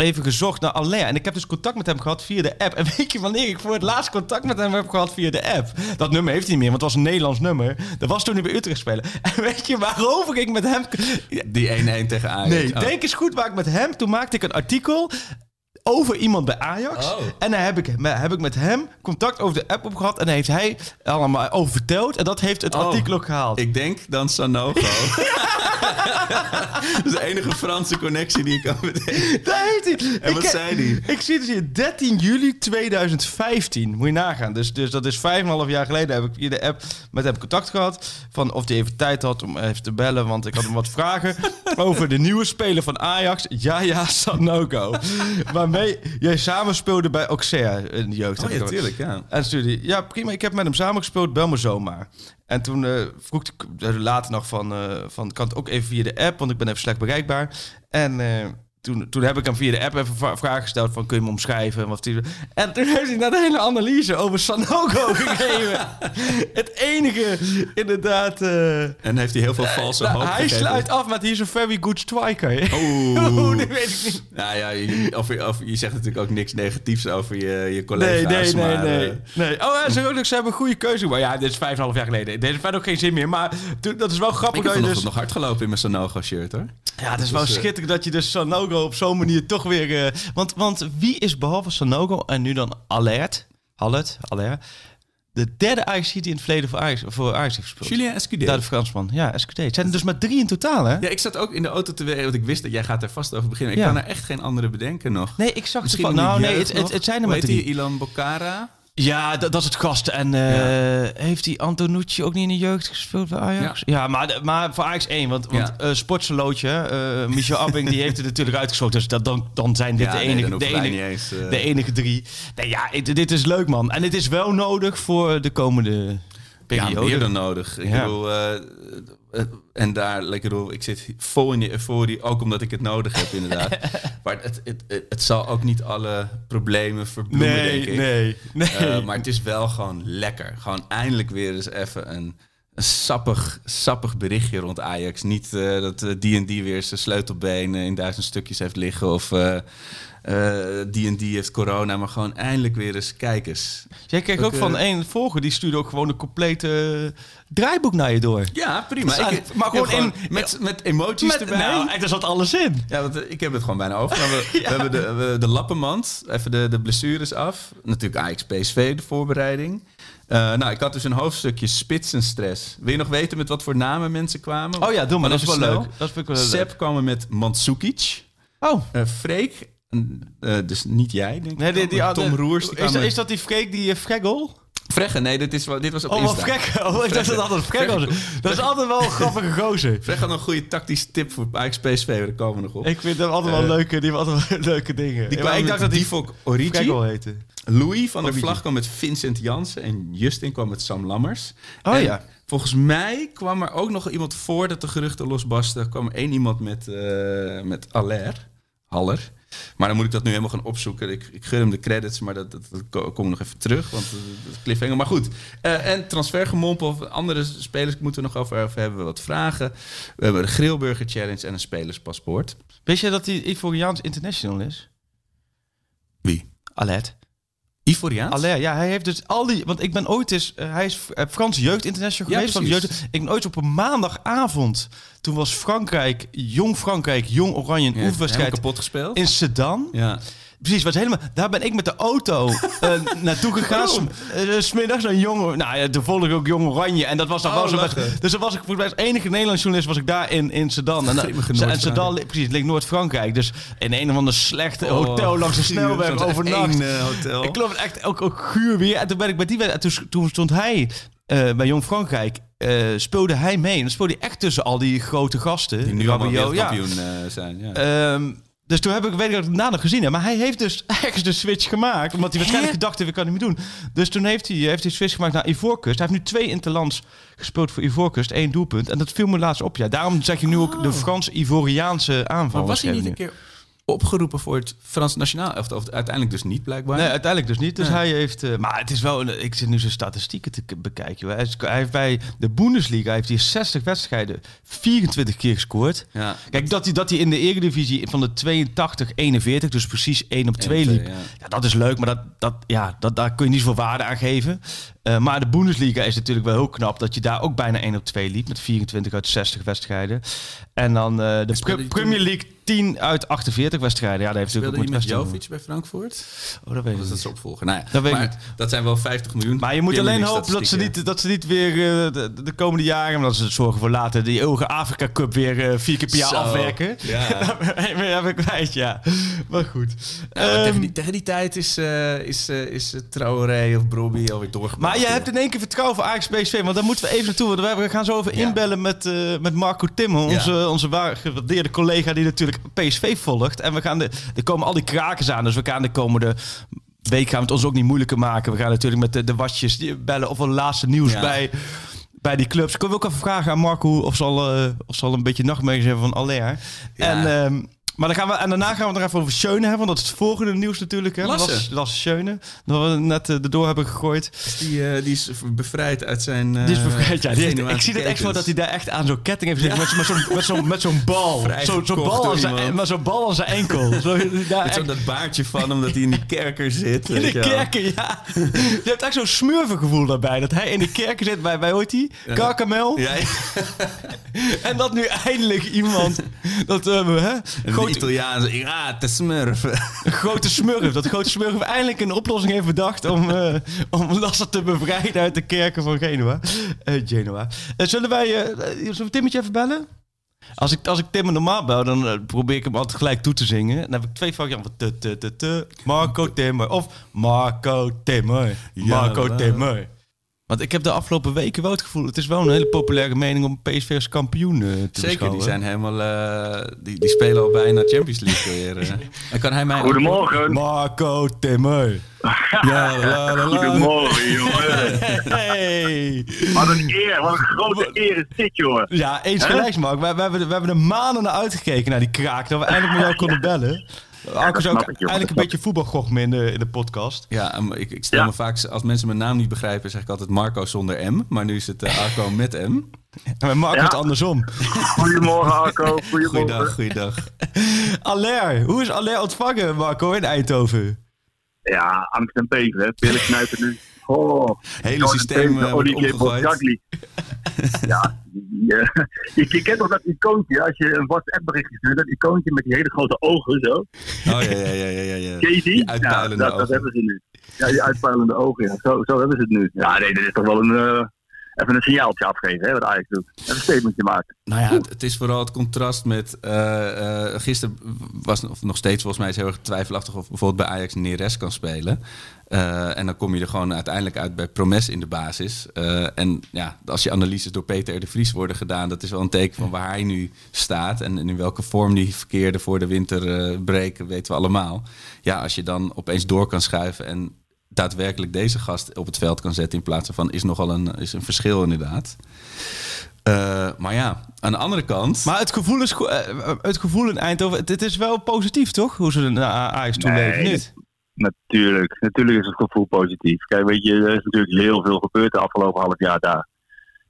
even gezocht naar Alain. En ik heb dus contact met hem gehad via de app. En <laughs> weet je wanneer ik voor het laatst contact met hem heb gehad via de app? Dat nummer heeft hij niet meer, want het was een Nederlands nummer. Dat was toen hij bij Utrecht spelen. <laughs> En weet je waarover ik met hem... Die 1-1 tegen Ajax. Nee, oh. denk eens goed waar ik met hem... Toen maakte ik een artikel over iemand bij Ajax. Oh. En dan heb ik, heb ik met hem contact over de app op gehad. En daar heeft hij allemaal over verteld. En dat heeft het oh. artikel ook gehaald. Ik denk dan Sanogo. <laughs> dat is de enige Franse connectie die ik kan bedenken. Daar heeft hij. En wat zei hij? Ik zie dus hier 13 juli 2015. Moet je nagaan. Dus, dus dat is 5,5 jaar geleden heb ik via de app met hem contact gehad. Van of hij even tijd had om even te bellen. Want ik had hem wat vragen <laughs> over de nieuwe speler van Ajax. Ja, ja, Sanogo. <laughs> waarmee jij samen speelde bij Auxerre in de jeugd. Oh ja, tuurlijk, ja. En studie. Ja, prima. Ik heb met hem samen gespeeld. Bel me zomaar. En toen uh, vroeg ik later nog van, uh, van... Kan het ook even via de app, want ik ben even slecht bereikbaar. En... Uh, toen, toen heb ik hem via de app even vra- vragen gesteld van kun je me omschrijven? Wat die, en toen heeft hij net een hele analyse over Sanogo <laughs> gegeven. Het enige, inderdaad... eh, En heeft hij heel veel valse nou, hoop hij gegeven. sluit af met he's a very good striker. Oeh. <laughs> Oeh, dat weet ik niet. Nou ja, je, of, of je zegt natuurlijk ook niks negatiefs over je, je Nee, collega's. nee, nee, maar, nee. eh, nee. Oh, ja, ze, hebben een goede keuze. Maar ja, dit is vijf en een half jaar geleden. Heeft verder ook geen zin meer. Maar toen- dat is wel grappig ik heb dat je dus... nog hard gelopen in mijn Sanogo-shirt, hoor. Ja, het is wel Dus, eh, schitterend dat je dus Sanogo op zo'n manier toch weer... eh, want, want wie is behalve Sanogo en nu dan Alert, Alert, Alert, de derde Ajax die in het verleden voor Ajax, voor Ajax heeft gespeeld? Julien Escudé. Daar de Fransman. Ja, SQD. Het zijn er dus maar drie in totaal, hè? Ja, ik zat ook in de auto te weten, want ik wist dat jij gaat er vast over beginnen. Ik Ja. kan er echt geen andere bedenken nog. Nee, ik zag Misschien van. Nou, nee, het, het, het zijn er maar drie. die? Ilan Bokara? Ja, dat, dat is het gast. En eh, heeft die Antonucci ook niet in de jeugd gespeeld bij Ajax? Ja, maar, maar voor Ajax 1. Want, want Ja. eh, Sportselootje, eh, Michel Abbing, die heeft het natuurlijk uitgesloten. Dus dat, dan, dan zijn dit de, enige, de, enige, eens, de enige drie. Nee, ja, dit is leuk, man. En het is wel nodig voor de komende periode. Ja, meer dan nodig. Ik Ja. bedoel, en daar, ik bedoel, ik zit vol in die euforie, ook omdat ik het nodig heb, inderdaad. <laughs> maar het, het, het, het zal ook niet alle problemen verbloemen, denk nee, ik. nee, nee. Eh, maar het is wel gewoon lekker. Gewoon eindelijk weer eens even een, een sappig, sappig berichtje rond Ajax. Niet eh, dat eh, die en die weer zijn sleutelbeen eh, in duizend stukjes heeft liggen. Of eh, eh, die en die heeft corona. Maar gewoon eindelijk weer eens kijkers. Jij kreeg Ook, ook van eh, een volger, die stuurde ook gewoon een complete draaiboek naar je door. Ja, prima. Ik- maar gewoon in- met, met emoties Met, erbij. nou, daar zat alles in. Ja, want eh, ik heb het gewoon bijna over. We, <laughs> we hebben de, we- de lappenmand, even de, de blessures af. Natuurlijk Ajax PSV, de voorbereiding. Eh, nou, ik had dus een hoofdstukje spitsenstress. Wil je nog weten met wat voor namen mensen kwamen? Oh ja, doe maar. Dat is wel leuk. Dat vind ik wel leuk. Sepp kwam er met Mandzukic. Oh. Eh Freek, eh, dus niet jij, denk ik. Nee, die, die, dan. Tom Roers. Is, dat- is dat die Freek, die uh, Fregel? Fregge, nee, dit, is, dit was op Oh, Insta. Oh, ik dacht dat altijd Fregel was. Dat is altijd wel een grappige gozer. Fregge had een goede tactische tip voor Ajax PSV, daar komen we nog op. Ik vind hem altijd wel Eh, leuke, die altijd wel <laughs> leuke dingen. Die kwam ik dacht dat die Divok Origi. Heette. Louis van der. Vlag kwam met Vincent Jansen en Justin kwam met Sam Lammers. Oh En ja. Volgens mij kwam er ook nog iemand voordat de geruchten losbarsten. kwam er één iemand met, eh met Aller, Haller. Maar dan moet ik dat nu helemaal gaan opzoeken. Ik, ik gun hem de credits, maar dat, dat, dat ko- kom ik nog even terug. Want eh, dat is cliffhanger. Maar goed. Eh, en transfergemompel of andere spelers moeten we nog over, over hebben. Wat vragen. We hebben de Grillburger Challenge en een spelerspaspoort. Wist jij dat hij Ivoriaans international is? Wie? Alert. Ivoriaans? Ja, hij heeft dus al die... Want ik ben ooit eens... eh, hij is uh, Franse jeugd international Ja, geweest. Franse precies. jeugd, ik ben ooit op een maandagavond... Toen was Frankrijk, jong Frankrijk, jong Oranje... een Ja, oefenwedstrijd kapot gespeeld. in Sedan. ja. Precies, was helemaal. Daar ben ik met de auto eh, <laughs> naartoe gegaan. S- eh, Smiddags een jongen. Nou ja, de volgde ook jong Oranje. En dat was dan Oh, wel zo. lachen. met- Dus dan was ik volgens mij als enige Nederlandse journalist was ik daar in, in Sedan. En. Sedan, precies, ligt Noord-Frankrijk. Dus in een of ander slecht Oh, hotel langs de <laughs> snelweg overnacht. F1, eh, hotel. Ik geloof het echt ook, ook guur weer. En toen ben ik bij die wedstrijd. en Toen, toen stond hij eh, bij Jong Frankrijk. eh, speelde hij mee. En dan speelde hij echt tussen al die grote gasten. Die nu allemaal ja. wereldkampioen eh, zijn. Ja. Ehm, dus toen heb ik, weet ik dat ik het nog gezien heb. Maar hij heeft dus <laughs> ergens de switch gemaakt. Omdat hij waarschijnlijk gedacht heeft, ik kan niet meer doen. Dus toen heeft hij, heeft hij switch gemaakt naar Ivoorkust. Hij heeft nu twee interlands gespeeld voor Ivoorkust. één doelpunt. En dat viel me laatst op. Ja, daarom zeg je nu ook de Frans-Ivoriaanse aanval. maar was hij niet een keer opgeroepen voor het Frans Nationaal? Of, of uiteindelijk dus niet, blijkbaar. Nee, uiteindelijk dus niet. Dus hij heeft. eh, maar het is wel. een- Ik zit nu zijn statistieken te bekijken. Hij, is- hij heeft bij de Bundesliga heeft hij 60 wedstrijden 24 keer gescoord. Ja. Kijk, dat hij, dat hij in de Eredivisie van de 82, 41, dus precies 1 op 2 twee, liep. ja. Ja. dat is leuk, maar dat, dat, ja, dat, daar kun je niet zoveel waarde aan geven. Eh, maar de Bundesliga is natuurlijk wel heel knap dat je daar ook bijna 1 op 2 liep. Met 24 uit 60 wedstrijden. En dan eh, de Pre- Premier League 10 uit 48 wedstrijden. Ja, daar heeft natuurlijk ook met Jovic bij Frankfurt? Oh, dat weet Of ik dat zijn opvolger? Nou ja, Dat weet ik dat zijn wel 50 miljoen. Maar je moet alleen hopen dat ze, niet, dat ze niet weer eh, de, de komende jaren... omdat ze zorgen voor later die Eeuwige Afrika Cup weer vier keer per jaar Zo, afwerken. ja. Dan heb ik kwijt, ja. Maar goed. Ja, maar Ehm, tegen, die, tegen die tijd is, is, is Traoré of Brobby alweer doorgebracht. Je hebt in één keer vertrouwen voor Ajax PSV. Want daar moeten we even naartoe. Want we gaan zo even Ja. inbellen met, eh, met Marco Timmer. Onze, onze waar gewaardeerde collega die natuurlijk PSV volgt. En we gaan de, er komen al die krakers aan. Dus we gaan de komende week gaan we het ons ook niet moeilijker maken. We gaan natuurlijk met de, de watjes bellen of er laatste nieuws Ja. bij, bij die clubs. Kunnen we ook even vragen aan Marco of ze al, eh, of ze al een beetje nachtmerries hebben van. Ja. En, ehm, Maar dan gaan we, en daarna gaan we het nog even over Schöne hebben, want dat is het volgende nieuws natuurlijk. Hè? Lasse. Lasse, Schöne, dat we net eh, erdoor hebben gegooid. Die, eh, die is bevrijd uit zijn. eh, Die is bevrijd, ja. Die heeft- Genuaanse ik zie het echt zo ketens. dat hij daar echt aan zo'n ketting heeft zitten. Met, met zo'n met zo'n met zo'n bal. <laughs> Zo'n bal, zijn, maar zo'n bal aan zijn enkel. Zo, daar Met echt- zo'n dat baardje van, omdat hij in die kerker zit. in de wel. kerken, ja. Je hebt echt zo'n smurvengevoel daarbij. Dat hij in de kerken zit bij, bij hoe heet die? Ja, ja. <laughs> En dat nu eindelijk iemand... Dat, eh, hè, De Italiaanse, ja, te smurfen. een <laughs> grote smurf. Dat de grote smurf eindelijk een oplossing heeft bedacht... om, eh om te bevrijden uit de kerken van Genua. Eh, Genoa. Eh, zullen wij... zullen we Timmetje even bellen? Als ik, als ik Tim normaal bel, dan probeer ik hem altijd gelijk toe te zingen. Dan heb ik twee varianten van te, te, te, te, Marco Timmer of Marco Timmer. Marco Timmer. Want ik heb de afgelopen weken wel het gevoel, het is wel een hele populaire mening om PSV als kampioen eh, te Zeker, die zijn helemaal... eh, die, die spelen al bijna Champions League weer. eh. <laughs> En kan hij mij... Goedemorgen. Marco Timmer. Ja, la, la, la. Goedemorgen, jongen. <laughs> Hey. Wat een eer, wat een grote eer is dit, jongen. Ja, eens gelijk, Mark. We, we, hebben, we hebben er maanden naar uitgekeken, naar die kraak. Dat we eindelijk met jou konden bellen. Arco is ook eindelijk een beetje voetbalgochme in de, in de podcast. Ja, ik, ik stel Ja. me vaak... Als mensen mijn naam niet begrijpen, zeg ik altijd Marco zonder M. Maar nu is het eh, Arco <laughs> met M. En met Marco Ja. het andersom. <laughs> Goedemorgen, Arco. Goeiedag, Goedemorgen. goeiedag. <laughs> Aller, hoe is Aller ontvangen, Marco, in Eindhoven? Ja, angst en beven, hè. Billen knijpen nu. Oh, Hele systeem eh, wordt ja, <laughs> je, je kent toch dat icoontje, als je een WhatsApp-berichtje stuurt, dat icoontje met die hele grote ogen zo. Oh ja, ja, ja, ja, ja. ja. Ken je die? Die uitpuilende ja, dat, hebben ze nu. Ja, die uitpuilende ogen, ja. Zo, zo hebben ze het nu. Ja, nee, dit is toch wel een... eh, even een signaaltje afgeven, hè, wat Ajax doet. Even een statementje maken. Nou ja, het, het is vooral het contrast met... eh, eh, gisteren was, of nog steeds volgens mij, is heel erg twijfelachtig... of bijvoorbeeld bij Ajax Neres kan spelen. Eh, en dan kom je er gewoon uiteindelijk uit bij Promes in de basis. Eh, en ja, als je analyses door Peter R. de Vries worden gedaan... dat is wel een teken van waar hij nu staat... en in welke vorm die verkeerde voor de winterbreak, weten we allemaal. Ja, als je dan opeens door kan schuiven... en daadwerkelijk deze gast op het veld kan zetten... in plaats van is nogal een, is een verschil inderdaad. Eh, maar ja, aan de andere kant... Maar het gevoel, is, eh, het gevoel in Eindhoven, het, het is wel positief, toch? Hoe ze naar Ajax toe Nee, leven, niet? Natuurlijk, natuurlijk is het gevoel positief. Kijk, weet je, er is natuurlijk heel veel gebeurd de afgelopen half jaar daar.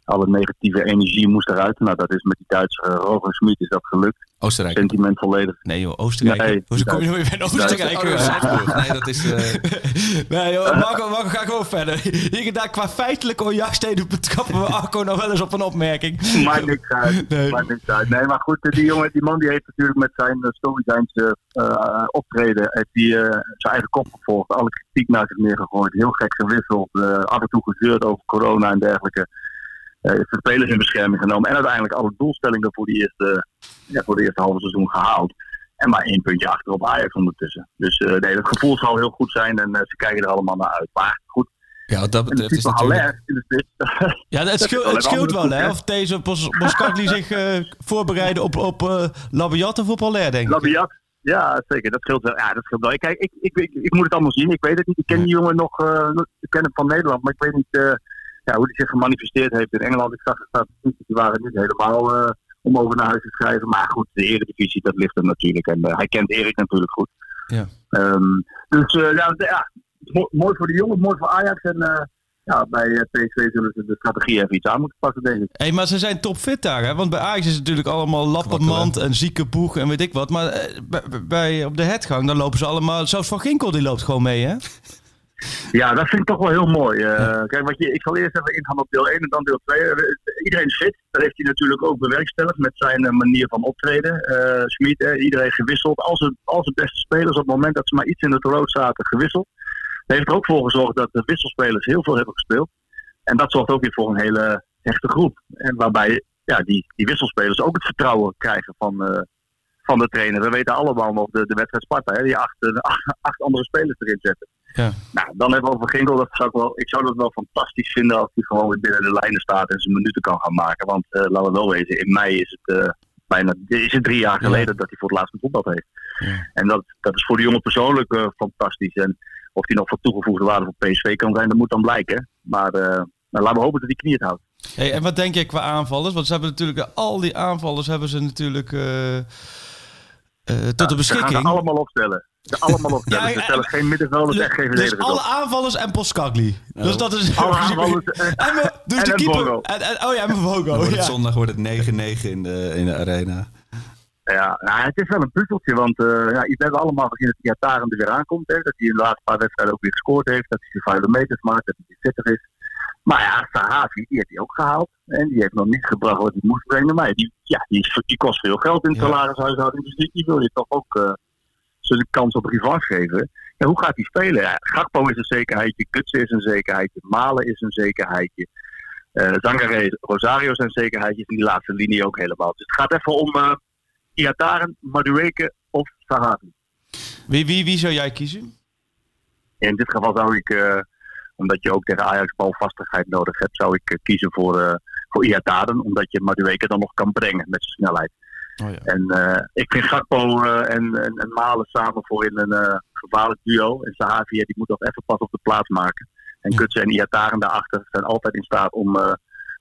Alle negatieve energie moest eruit. Nou, dat is met die Duitse Roger is dat gelukt. Oostenrijk. Sentiment volledig. Nee joh, Oostenrijk. Nee, Hoe kom je nou weer bij Oostenrijk? Nee, dat is... eh, <laughs> Nee joh, Marco, Marco, ga gewoon verder. Hier en daar qua feitelijke onjuistheden betrappen we Arco nog wel eens op een opmerking. Maakt niks uit. <laughs> Nee. Maakt niks uit. Nee, maar goed, die jongen, die man die heeft natuurlijk met zijn uh, Stoïcijnse eh, optreden heeft die, eh, zijn eigen kop gevolgd. Alle kritiek naar zich neergegooid. Heel gek gewisseld. eh, af en toe gezeurd over corona en dergelijke. Heeft de spelers in bescherming genomen. En uiteindelijk alle doelstellingen voor, die eerste, ja, voor de eerste halve seizoen gehaald. En maar één puntje achter op Ajax ondertussen. Dus eh, nee, het gevoel zal heel goed zijn en eh, ze kijken er allemaal naar uit. Maar goed, ja, wat dat betreft is natuurlijk... <laughs> Ja, het, scheelt, het scheelt wel hè, of deze Bos- <laughs> zich eh, voorbereiden op, op eh Labiat of op Aller, denk ik. Labiat. Ja, zeker. Dat scheelt wel. Ja, dat scheelt wel. Kijk, ik, ik, ik, ik moet het allemaal zien. Ik weet het niet. Ik ken die jongen nog. nog- ik ken hem van Nederland, maar ik weet niet ja, hoe hij zich gemanifesteerd heeft in Engeland. Ik zag de statistieken, die waren niet helemaal eh, om over naar huis te schrijven. Maar goed, de Eredivisie, dat ligt hem natuurlijk. En eh, hij kent Erik natuurlijk goed. Ja. Ehm, dus eh, ja, mooi voor de jongen, mooi voor Ajax. En eh, ja, bij PSV zullen ze de strategie even iets aan moeten passen, denk ik. Hey, maar ze zijn topfit daar, hè? Want bij Ajax is het natuurlijk allemaal lappermand en zieke boeg en weet ik wat. Maar bij, bij- op de headgang, dan lopen ze allemaal... Zelfs Van Ginkel, die loopt gewoon mee, hè? Ja, dat vind ik toch wel heel mooi. Eh, Kijk, wat je, ik zal eerst even ingaan op deel 1 en dan deel 2. Eh, Iedereen is fit. Dat heeft hij natuurlijk ook bewerkstelligd met zijn eh, manier van optreden. Eh Smit, eh, iedereen gewisseld. Als het, als het beste spelers op het moment dat ze maar iets in het rood zaten, gewisseld. Dat heeft er ook voor gezorgd dat de wisselspelers heel veel hebben gespeeld. En dat zorgt ook weer voor een hele hechte groep. En waarbij ja, die, die wisselspelers ook het vertrouwen krijgen van, eh, van de trainer. We weten allemaal nog de, de wedstrijd Sparta, hè, die acht, eh, acht, <laughs> acht andere spelers erin zetten. Ja. Nou, dan hebben we over Ginkel. Dat zou ik, wel, ik zou dat wel fantastisch vinden als hij gewoon weer binnen de lijnen staat en zijn minuten kan gaan maken. Want eh, laten we wel wezen, in mei is het eh, bijna is het drie jaar geleden dat hij voor het laatst gevoetbald heeft. Ja. En dat, dat is voor de jongen persoonlijk eh, fantastisch. En of hij nog van toegevoegde waarde voor PSV kan zijn, dat moet dan blijken. Maar nou, laten we hopen dat hij knie het houdt. Hey, en wat denk je qua aanvallers? Want ze hebben natuurlijk al die aanvallers hebben ze natuurlijk. tot de Ze gaan beschikking. er allemaal opstellen. Allemaal opstellen. Ja, ze en- stellen geen middenvelders en geen Dus verdedigers alle op. aanvallers en Poskagli. Dus dat is... Alle <laughs> aanvallers en- dus en de keeper... Bongo. En, en- oh ja, en Vogo. Zondag wordt het 9-9 in de, in de arena. Ja, nou, het is wel een puzzeltje, want eh ja, we hebben allemaal gezien dat Iataren er weer aankomt. Hè, dat hij in de laatste paar wedstrijden ook weer gescoord heeft. Dat hij zijn vuile meters maakt, dat hij weer zittig is. Maar ja, Sahavi, die heeft hij ook gehaald. En die heeft nog niet gebracht wat hij moest brengen. Maar die, ja, die, die kost veel geld in het Ja. salarishuishouding. Dus die, die wil je toch ook eh zijn kans op revanche geven. Ja, hoe gaat hij spelen? Ja, Gakpo is een zekerheidje. Kutsen is een zekerheidje. Malen is een zekerheidje. eh Zangaré, Rosario zijn zekerheidjes. Die laatste linie ook helemaal. Dus het gaat even om eh Iataren, Madueke of Sahavi. Wie, wie, wie zou jij kiezen? In dit geval zou ik, eh, omdat je ook tegen Ajax balvastigheid nodig hebt, zou ik kiezen voor, voor Iataren. Omdat je Madueke dan nog kan brengen met zijn snelheid. Oh ja. En eh, ik vind Gakpo eh, en, en, en Malen samen voor in een eh, gevaarlijk duo. En Sahavi ja, die moet nog even pas op de plaats maken. En. Kutsen en Iataren daarachter zijn altijd in staat om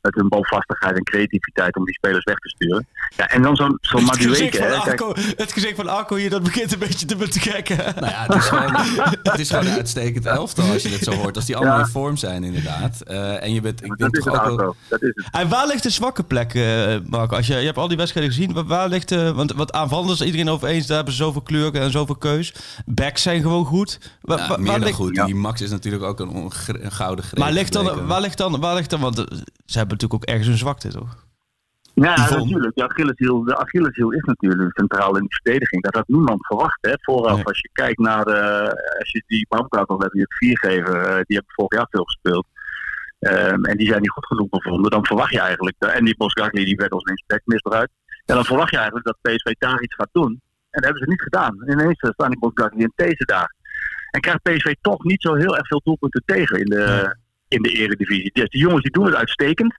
met hun balvastigheid en creativiteit om die spelers weg te sturen. Ja, en dan zo'n zo'n Het gezicht, Madueke. hè, Arco, het gezicht van Arco hier, dat begint een beetje te betrekken. Nou ja, het is gewoon, het is gewoon een uitstekend elftal als je het zo hoort. Als die allemaal Ja. in vorm zijn inderdaad. Eh, en je bent, ik denk toch het ook wel... auto. Dat is het. En waar ligt de zwakke plek, eh, Marco? Als je, je hebt al die wedstrijden gezien. Waar, waar ligt de, want wat aanvallers, iedereen over eens, daar hebben ze zoveel kleur en zoveel keus. Backs zijn gewoon goed. Ja, waar- meer dan ligt, goed. ja. Die Max is natuurlijk ook een, gouden greep. Maar ligt dan, waar ligt dan, waar ligt dan, want ze hebben natuurlijk ook ergens een zwakte, toch? Ja, Yvonne. natuurlijk. De Achilleshiel, de Achilleshiel is natuurlijk centraal in de verdediging. Dat had niemand verwacht. Hè. Vooraf, Nee. als je kijkt naar de, als je die Baumgart nog even het vier geven, eh, die hebben vorig jaar veel gespeeld. Ehm, en die zijn niet goed genoeg bevonden. Dan verwacht je eigenlijk, en die Boskagli die werd als linksback misbruikt. Ja, dan verwacht je eigenlijk dat PSV daar iets gaat doen. En dat hebben ze niet gedaan. Ineens eh, staan die Boskagli en These daar. En krijgt PSV toch niet zo heel erg veel doelpunten tegen in de, in de eredivisie. Dus die jongens die doen het uitstekend.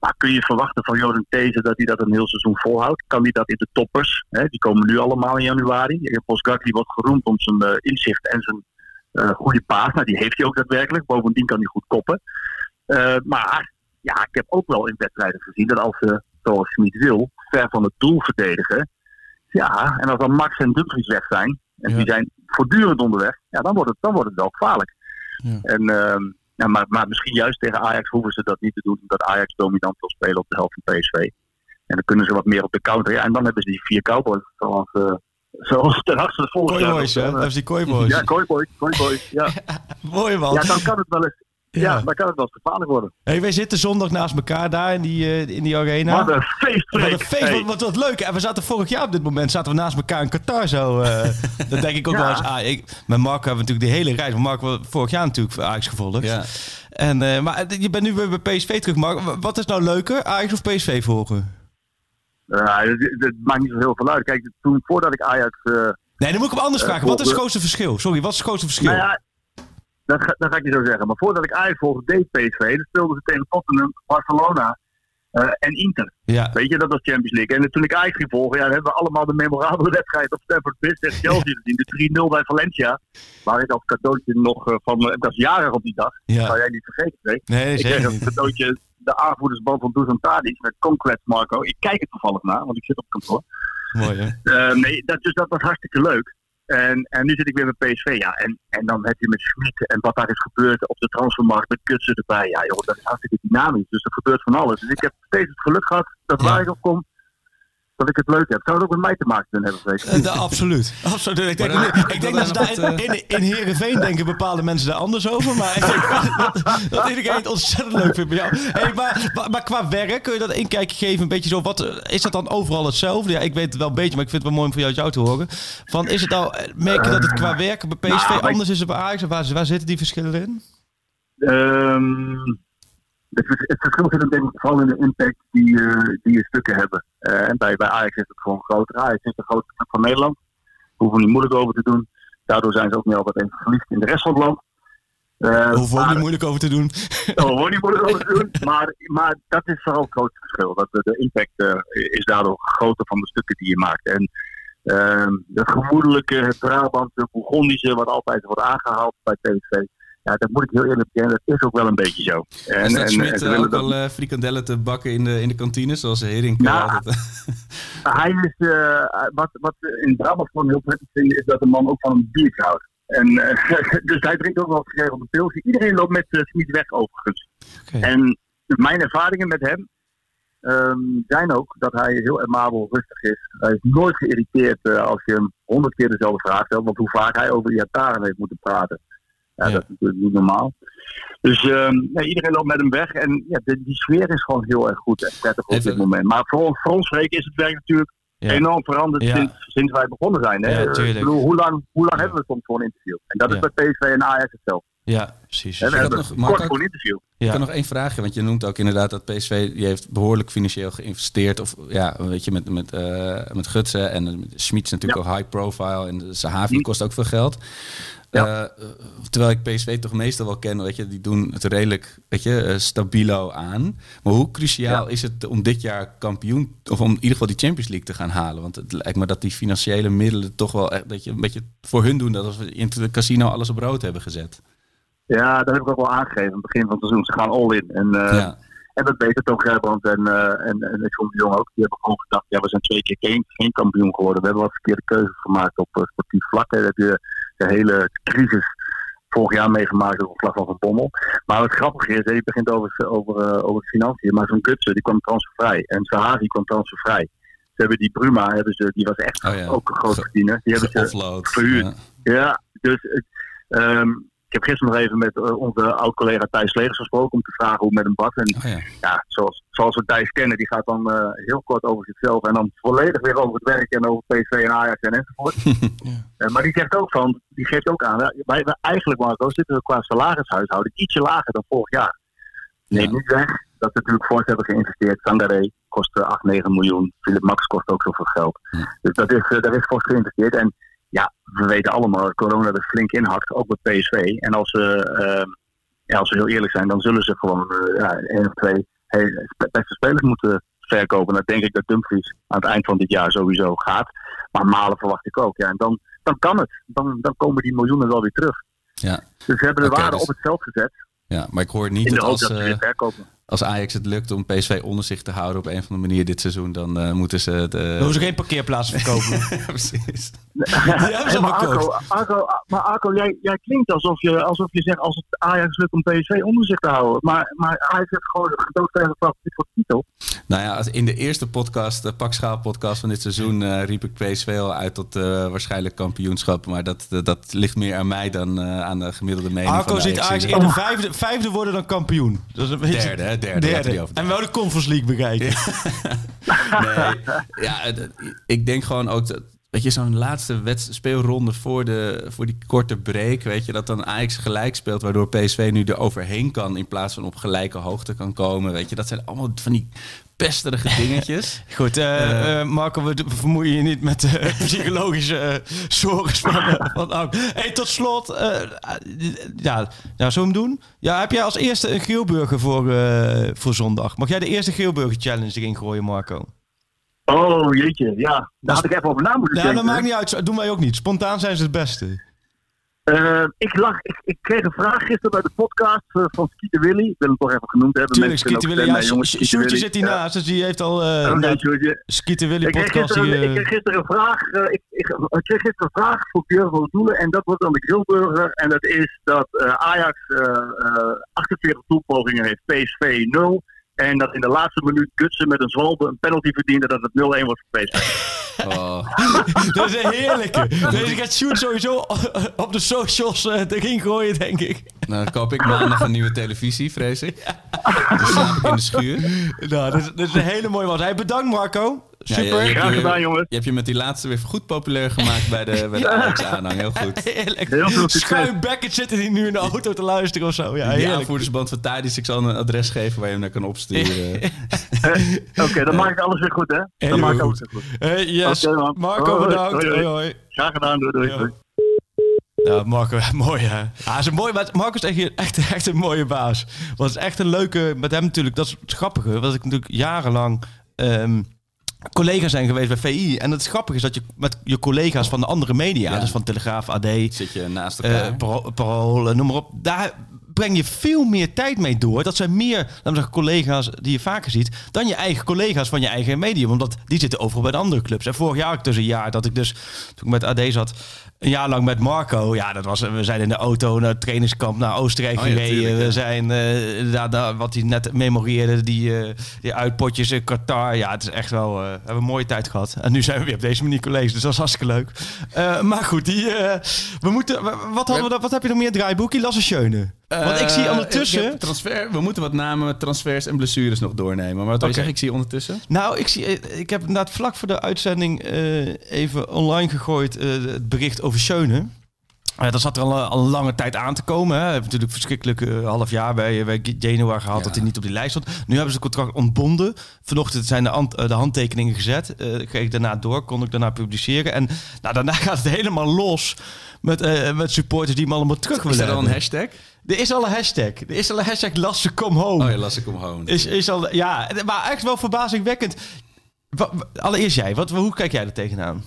Maar kun je verwachten van Jordan These dat hij dat een heel seizoen volhoudt? Kan hij dat in de toppers? Hè? Die komen nu allemaal in januari. Postgakli wordt geroemd om zijn eh, inzicht en zijn eh, goede paas. Nou, die heeft hij ook daadwerkelijk. Bovendien kan hij goed koppen. Eh, maar ja, ik heb ook wel in wedstrijden gezien dat als ze, zoals Schmid wil, ver van het doel verdedigen. Ja, en als dan Max en Dumfries weg zijn, en Ja. die zijn voortdurend onderweg, ja, dan wordt het, dan wordt het wel gevaarlijk. Ja. En, ehm, ja, maar, maar misschien juist tegen Ajax hoeven ze dat niet te doen, omdat Ajax dominant wil spelen op de helft van PSV. En dan kunnen ze wat meer op de counter. Ja, en dan hebben ze die vier cowboys, zoals, eh zoals ten achtste de volgende. Kooiboys, hè? FC Kooiboys. Ja, kooiboys, kooiboys. Ja. <laughs> Mooi man. ja, dan kan het wel eens, ja. Ja. dan kan het wel eens gevaarlijk worden. Hey, wij zitten zondag naast elkaar daar in die, eh, in die arena. Wat een feest, Wat Freek. een feest, Hey. wat, wat, leuk. En we zaten vorig jaar op dit moment zaten we naast elkaar in Qatar zo. eh <laughs> dat denk ik ook Ja. wel eens. Ah, ik, met Marco hebben we natuurlijk de hele reis. Maar Marco vorig jaar natuurlijk Ajax gevolgd. Ja. En, eh, maar je bent nu weer bij PSV terug, Marco. Wat is nou leuker, Ajax of PSV volgen? Ja, dat, maakt niet zo heel veel uit. Kijk, toen voordat ik Ajax. eh, Nee, dan moet ik hem anders vragen. Wat is het grootste verschil? Sorry, wat is het grootste verschil? nou ja, dat ga, dat ga ik je zo zeggen. Maar voordat ik Ajax volgde, deed PSV. Dan speelden ze tegen Tottenham, Barcelona eh, en Inter. ja. Weet je, dat was Champions League. En toen ik Ajax ging volgen, ja, hebben we allemaal de memorabele <laughs> wedstrijd op Stamford Bridge tegen Chelsea gezien. De 3-0 bij Valencia. Waar ik als cadeautje nog eh, van... Ik was jarig op die dag. Ja. Zou jij niet vergeten, Freek? Nee, Ik kreeg als niet. cadeautje de aanvoerdersband van Dusan Tadic met Conquest Marco. Ik kijk het toevallig naar, want ik zit op kantoor. Mooi, hè? Eh, nee, dat, dus dat was hartstikke leuk. En, en nu zit ik weer bij PSV, ja. En, en dan heb je met Schmid en wat daar is gebeurd op de transfermarkt met Kutsen erbij. Ja, joh, dat is hartstikke dynamisch. Dus er gebeurt van alles. Dus ik heb steeds het geluk gehad dat waar ik op kom, dat ik het leuk heb. Zou het ook met mij te maken kunnen hebben, Freek? Eh, da- absoluut. absoluut. Ik denk, Maar dan- ik denk dan dat ze daar <laughs> wat, in, in, Heerenveen denken bepaalde mensen daar anders over. Maar ik denk <laughs> dat, dat iedereen het ontzettend leuk vindt bij jou. Hey, maar, maar, maar qua werk, kun je dat inkijkje geven? Een beetje zo, wat, eh, is dat dan overal hetzelfde? Ja, ik weet het wel een beetje, maar ik vind het wel mooi om van jou, jou te horen. Van, is het nou, eh, merk je dat het qua werk bij PSV nou, maar- anders is dan bij Ajax? Waar, waar zitten die verschillen in? Ehm, het, vers- het verschil zit hem denk ik vooral in de impact die, eh, die je stukken hebben. Eh, en bij, bij Ajax is het gewoon groter. Ajax is de grootste club van Nederland. Hoeven we niet moeilijk over te doen. Daardoor zijn ze ook niet altijd even geliefd in de rest van het land. Hoef ook maar- niet moeilijk over te doen. Oh, niet moeilijk over te doen. Maar, maar dat is vooral het grootste verschil. Dat de, de impact is daardoor groter van de stukken die je maakt. En ehm het gemoedelijke, het Brabantse, Bourgondische, wat altijd wordt aangehaald bij PSV. Ja, dat moet ik heel eerlijk bekennen, dat is ook wel een beetje zo. En, staat en- Schmidt eh, ook dat- wel eh, frikandellen te bakken in de, in de kantine, zoals Hering Nou, altijd... <laughs> Hij is, eh, wat, wat in Brabant gewoon heel prettig vinden, is dat de man ook van een biertje houdt. En, <laughs> dus hij drinkt ook wel geregeld een pilsje. Iedereen loopt met uh, Smit weg overigens. En mijn ervaringen met hem ehm, zijn ook dat hij heel amabel, rustig is. Hij is nooit geïrriteerd als je hem honderd keer dezelfde vraag stelt. Want hoe vaak hij over Iataren heeft moeten praten. Ja, Ja. dat is natuurlijk niet normaal. Dus ehm, nee, iedereen loopt met hem weg. En ja, de, die sfeer is gewoon heel erg goed en prettig op Even- dit moment. Maar voor, ons- voor ons spreken is het werk natuurlijk Ja. enorm veranderd Ja. sinds, sinds wij begonnen zijn. Hè? Ja, tuurlijk. Ik bedoel, hoe lang, hoe lang Ja. hebben we soms voor een interview? En dat Ja. is bij PSV en Ajax hetzelfde. Ja, precies. Hè, We hebben nog- kort ik- voor een interview. Ik kan nog één vraagje, want je noemt ook inderdaad dat PSV die heeft behoorlijk financieel geïnvesteerd. Of ja, weet je, met, met, eh met Gutsen en Schmid is natuurlijk ook high profile en de Sahavi Hm. kost ook veel geld. Ja. Eh, terwijl ik PSV toch meestal wel ken, weet je, die doen het redelijk, weet je, eh, stabilo aan. Maar hoe cruciaal Ja. is het om dit jaar kampioen, of om in ieder geval die Champions League te gaan halen? Want het lijkt me dat die financiële middelen toch wel, echt, dat je een beetje voor hun doen, dat als we in het casino alles op rood hebben gezet. Ja, dat heb ik ook wel aangegeven aan het begin van het seizoen. Ze gaan all in. En, eh, ja. en dat weten Toon Gerbrand en, eh en, en John de Jong ook. Die hebben gewoon gedacht, ja, we zijn twee keer geen, geen kampioen geworden. We hebben wat verkeerde keuzes gemaakt op eh, sportief vlak. Hè. Dat je de hele crisis vorig jaar meegemaakt op vlak van Van Bommel. Maar het grappige is, je begint over, over, eh, over financiën. Maar zo'n Gutsen, die kwam transfervrij. En Sahavi kwam transfervrij. Ze hebben die Bruma, hebben ze, die was echt Oh ja. ook een groot verdiener. Die hebben ze verhuurd. Ja. Ja, dus het, ehm, ik heb gisteren nog even met eh, onze oud-collega Thijs Legers gesproken om te vragen hoe het met hem was. En Oh ja. ja, zoals, zoals we Thijs kennen, die gaat dan eh, heel kort over zichzelf en dan volledig weer over het werk en over PSV en Ajax en enzovoort. <laughs> Eh, maar die zegt ook van, die geeft ook aan, ja, wij, wij eigenlijk Marco zitten we qua salarishuishouden ietsje lager dan vorig jaar. Neem Ja. niet weg dat we natuurlijk fors hebben geïnvesteerd. Sangaré kostte 8, 9 miljoen. Philip Max kost ook zoveel geld. Ja. Dus dat is, daar is fors geïnvesteerd. En ja, we weten allemaal, corona er flink inhakt, ook bij PSV. En als ze, ehm, ja, als we heel eerlijk zijn, dan zullen ze gewoon eh, ja, één of twee beste spelers moeten verkopen. Dat denk ik dat Dumfries aan het eind van dit jaar sowieso gaat. Maar Malen verwacht ik ook. Ja, en dan, dan kan het. Dan, dan komen die miljoenen wel weer terug. Ja. Dus ze hebben de waarde dus- op het veld gezet. ja, maar ik hoor niet In de dat hoop als, dat ze eh, weer verkopen. Als Ajax het lukt om PSV onder zich te houden op een of andere manier dit seizoen, dan eh, moeten ze het... We hoeven ze geen parkeerplaatsen verkopen. <laughs> precies. hebben ze al maar Arco. Arco, maar Arco jij, jij klinkt alsof je, alsof je zegt als het Ajax lukt om PSV onder zich te houden. Maar, maar Ajax heeft gewoon gedoodverfde favoriet voor de titel. Nou ja, als in de eerste podcast, de Pakschaal podcast van dit seizoen, eh, riep ik PSV al uit tot eh, waarschijnlijk kampioenschap. Maar dat, dat, dat ligt meer aan mij dan aan de gemiddelde mening van Arco de ziet Ajax Ajaxiden. eerder vijfde, vijfde worden dan kampioen. Dat is een beetje... Derde, hè? Derde. laten we En wel de Conference League bekijken. <laughs> Nee, ja, het- ik denk gewoon ook dat. Weet je, zo'n laatste wedst- speelronde voor, de, voor die korte break, weet je, dat dan Ajax gelijk speelt, waardoor PSV nu er overheen kan in plaats van op gelijke hoogte kan komen. Weet je, dat zijn allemaal van die pesterige dingetjes. <laughs> Goed, eh, eh, Marco, we, vermoeien je niet met de <laughs> psychologische eh, zorgen van, eh. Hey, tot slot, eh, ja, nou, zullen we hem doen? Ja, heb jij als eerste een geelburger voor, eh, voor zondag? Mag jij de eerste geelburger challenge erin gooien, Marco? Oh jeetje, ja. Daar had ik even over na moeten Ja, denken. dat maakt niet uit. Dat doen wij ook niet. Spontaan zijn ze het beste. Eh, ik, lag, ik, ik kreeg een vraag gisteren bij de podcast eh, van Skeeter Willy. Ik wil hem toch even genoemd hebben. Tuurlijk, Skeeter Willy. Ja, jongens, Skeeter Sjoerdje Willy. zit hiernaast, dus die heeft al... Ja. Oh, nee, Sjoerdje. Skeeter Willy Ik kreeg, podcast. gisteren, Die, ik kreeg gisteren een vraag. ik, ik, ik kreeg gisteren een vraag voor Björn van Doelen. En dat wordt dan de grillburger. En dat is dat Ajax eh, eh, 48 doelpogingen heeft, PSV 0. En dat in de laatste minuut Gutsen met een zwalbe een penalty verdiende dat het 0-1 wordt voor PSV. <laughs> Oh, <laughs> Dat is een heerlijke. Deze gaat Sjoerd sowieso op de socials eh, erin gooien, denk ik. nou, dan koop ik maandag een nieuwe televisie, vrees ik. Dan slaap ik in de schuur. Nou, dit, is- dit is een hele mooie was. Hey, bedankt Marco. Ja, Super. je, je, Graag gedaan, jongens. je hebt je met die laatste weer goed populair gemaakt bij de, bij de Ajax-aanhang. Heel goed. Heerlijk. Heel veel zitten die nu in de auto te luisteren of zo. Ja, Die heerlijk. aanvoerdersband van Thadis, ik zal een adres geven waar je hem naar kan opsturen. <laughs> Oké, dan maak ik alles weer goed, hè? Dan Heel maak ik goed. alles weer goed. Hey, yes. Marco, Hoi, bedankt. hoi, Hoi, hoi. hoi. Graag gedaan, doei, doei. Ja. doei. Ja, Marco, <laughs> mooi hè. Ja, is een mooi, maar Marco is echt, echt, echt een mooie baas. Was echt een leuke, met hem natuurlijk, dat is het grappige. Was ik natuurlijk jarenlang ehm, collega's zijn geweest bij VI. En het grappige is dat je met je collega's van de andere media, Ja. dus van Telegraaf, AD, Zit je naast elkaar. eh Parool, Parool, eh, noem maar op. Daar breng je veel meer tijd mee door. Dat zijn meer, laten we zeggen, collega's die je vaker ziet... dan je eigen collega's van je eigen medium. Omdat die zitten overal bij de andere clubs. En vorig jaar ook dus een jaar dat ik dus, toen ik met AD zat... een jaar lang met Marco. Ja, dat was, we zijn in de auto naar het trainingskamp naar Oostenrijk Oh ja, gereden. tuurlijk, ja. we zijn, eh, daar- wat hij net memoreerde, die, eh, die uitpotjes in Qatar. Ja, het is echt wel, eh, we hebben een mooie tijd gehad. En nu zijn we weer op deze manier collega's, dus dat is hartstikke leuk. Maar goed, die, we moeten, wat, hadden we, wat heb je nog meer draaiboekje? Lasse Schöne. Want ik zie Eh, ondertussen... ik transfer, we moeten wat namen, transfers en blessures nog doornemen. Maar wat wil je zeggen? Ik zie ondertussen. Nou, ik, zie, eh, ik heb inderdaad vlak voor de uitzending eh, even online gegooid het bericht over Schöne. Uh, dat zat er al, al een lange tijd aan te komen. Hè. Hebben natuurlijk verschrikkelijk eh, half jaar bij, bij Genoa gehad Ja. dat hij niet op die lijst stond. Nu hebben ze het contract ontbonden. Vanochtend zijn de, hand- de handtekeningen gezet. Kreeg ik daarna door, kon ik daarna publiceren. En nou, daarna <laughs> gaat het helemaal los met, met supporters die hem allemaal terug Is willen er al een hashtag? Er is al een hashtag. Er is al een hashtag Lasse Come Home. Oh ja, las ik om gewoon. Is, is al, ja, maar echt wel verbazingwekkend. Allereerst jij, wat, hoe kijk jij er tegenaan?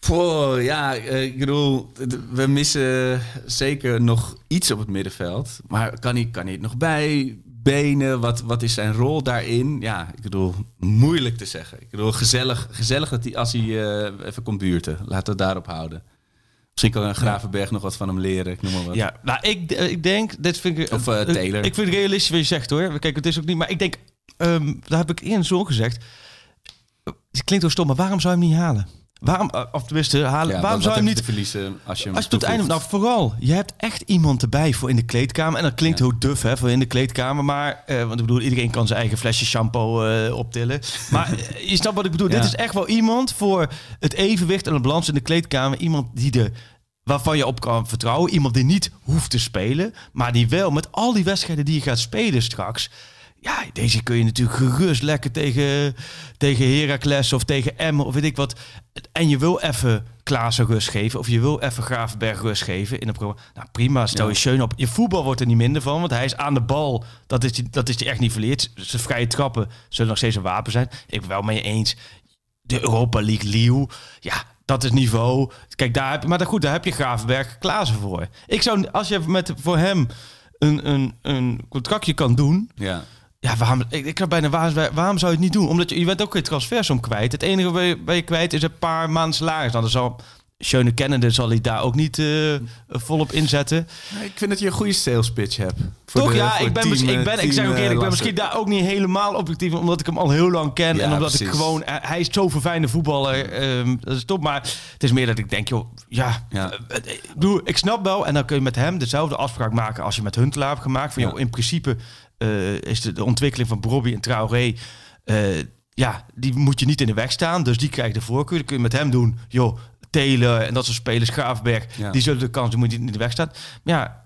Voor, ja, eh, ik bedoel, we missen zeker nog iets op het middenveld. Maar kan hij, kan hij het nog bij? Benen, wat, wat is zijn rol daarin? Ja, ik bedoel, moeilijk te zeggen. Ik bedoel, gezellig, gezellig dat hij, als hij eh, even komt buurten. Laten we het daarop houden. Misschien kan Gravenberg nog wat van hem leren, ik noem maar wat. Ja, nou, ik, eh, ik denk, dit vind ik... Of, eh, Taylor. Ik vind het realistisch wat je zegt hoor. Kijk, het is ook niet, maar ik denk, ehm daar heb ik eerder zo gezegd. Het klinkt ook stom, maar waarom zou je hem niet halen? Waarom, of tenminste, halen, Ja, waarom zou je hem niet te verliezen als je hem Als je tot het einde, nou vooral, je hebt echt iemand erbij voor in de kleedkamer. En dat klinkt Ja. heel duf, hè, voor in de kleedkamer. Maar, want ik bedoel, iedereen kan zijn eigen flesje shampoo optillen. Maar <laughs> je snapt wat ik bedoel. Ja. Dit is echt wel iemand voor het evenwicht en de balans in de kleedkamer. Iemand die de, waarvan je op kan vertrouwen. Iemand die niet hoeft te spelen. Maar die wel met al die wedstrijden die je gaat spelen straks. Ja, deze kun je natuurlijk gerust lekker tegen, tegen Heracles of tegen Emmen of weet ik wat. En je wil even Klaassen rust geven of je wil even Gravenberg rust geven in programma. Nou prima, stel je Schön op. Je voetbal wordt er niet minder van, want hij is aan de bal. Dat is die, dat is die echt niet verleerd. Zijn vrije trappen zullen nog steeds een wapen zijn. Ik ben wel mee eens. De Europa League Lille, ja, dat is niveau. Kijk, daar heb je, maar dan goed, daar heb je Gravenberg Klaassen voor. Ik zou, als je met voor hem een, een, een contractje kan doen, Ja. ja, waarom, ik, ik bijna, waarom, waarom zou je het niet doen? Omdat je, je bent ook geen transfersom kwijt. Het enige waar je, waar je kwijt is een paar maanden salaris. Nou, dan zal Schöne kennende zal hij daar ook niet eh, volop inzetten. Ik vind dat je een goede sales pitch hebt. Toch? de- ja, ik ben, team, ik, eh, ben, ik zeg ook eh, eerlijk, ik ben misschien daar ook niet helemaal objectief, omdat ik hem al heel lang ken Ja, en omdat ik gewoon, hij is zo'n verfijnde voetballer, ehm, dat is top. Maar het is meer dat ik denk, joh, ja, Ja. eh, ik snap wel, en dan kun je met hem dezelfde afspraak maken als je met Huntelaar hebt gemaakt. Van, joh, in principe is de, de ontwikkeling van Brobby en Traoré, eh, ja, die moet je niet in de weg staan, dus die krijgt de voorkeur. Dan kun je met hem doen, joh, Taylor en dat soort spelers, Graafberg, Ja. die zullen de kans, die moet je niet in de weg staan. Maar ja,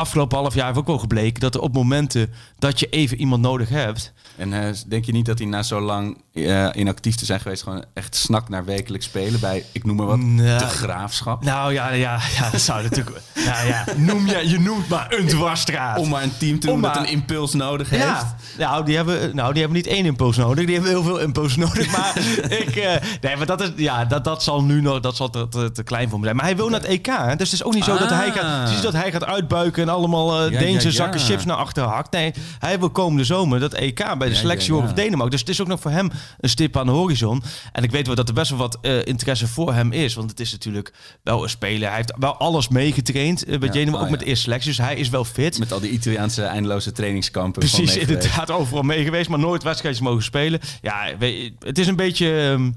afgelopen half jaar heeft ook wel gebleken dat er op momenten dat je even iemand nodig hebt. En eh, denk je niet dat hij na zo lang eh, inactief te zijn geweest... gewoon echt snakt naar wekelijks spelen bij, ik noem maar wat, Nou, de graafschap? Nou ja, ja, ja dat zou natuurlijk. <laughs> nou ja, noem je, je noemt maar een dwarsstraat. Om maar een team te doen dat een impuls nodig heeft. Ja, nou die, hebben, nou, die hebben niet één impuls nodig. Die hebben heel veel impuls nodig. <laughs> Maar ik, eh, nee, maar dat, is, ja, dat, dat zal nu nog dat zal te, te, te klein voor hem zijn. Maar hij wil naar het EK. Hè? Dus het is ook niet zo dat, hij gaat, niet dat hij gaat uitbuiken en allemaal uh, Deense ja, zakken chips naar achteren hakt. Nee, hij wil komende zomer dat EK bij de selectie horen van Denemarken. Dus het is ook nog voor hem een stip aan de horizon. En ik weet wel dat er best wel wat eh, interesse voor hem is. Want het is natuurlijk wel een speler. Hij heeft wel alles meegetraind eh, bij oh, ook met ja. de eerste selectie. Dus hij is wel fit. Met al die Italiaanse eindeloze trainingskampen. Precies, inderdaad, overal mee geweest, maar nooit wedstrijdjes mogen spelen. Ja, het is een beetje. ehm,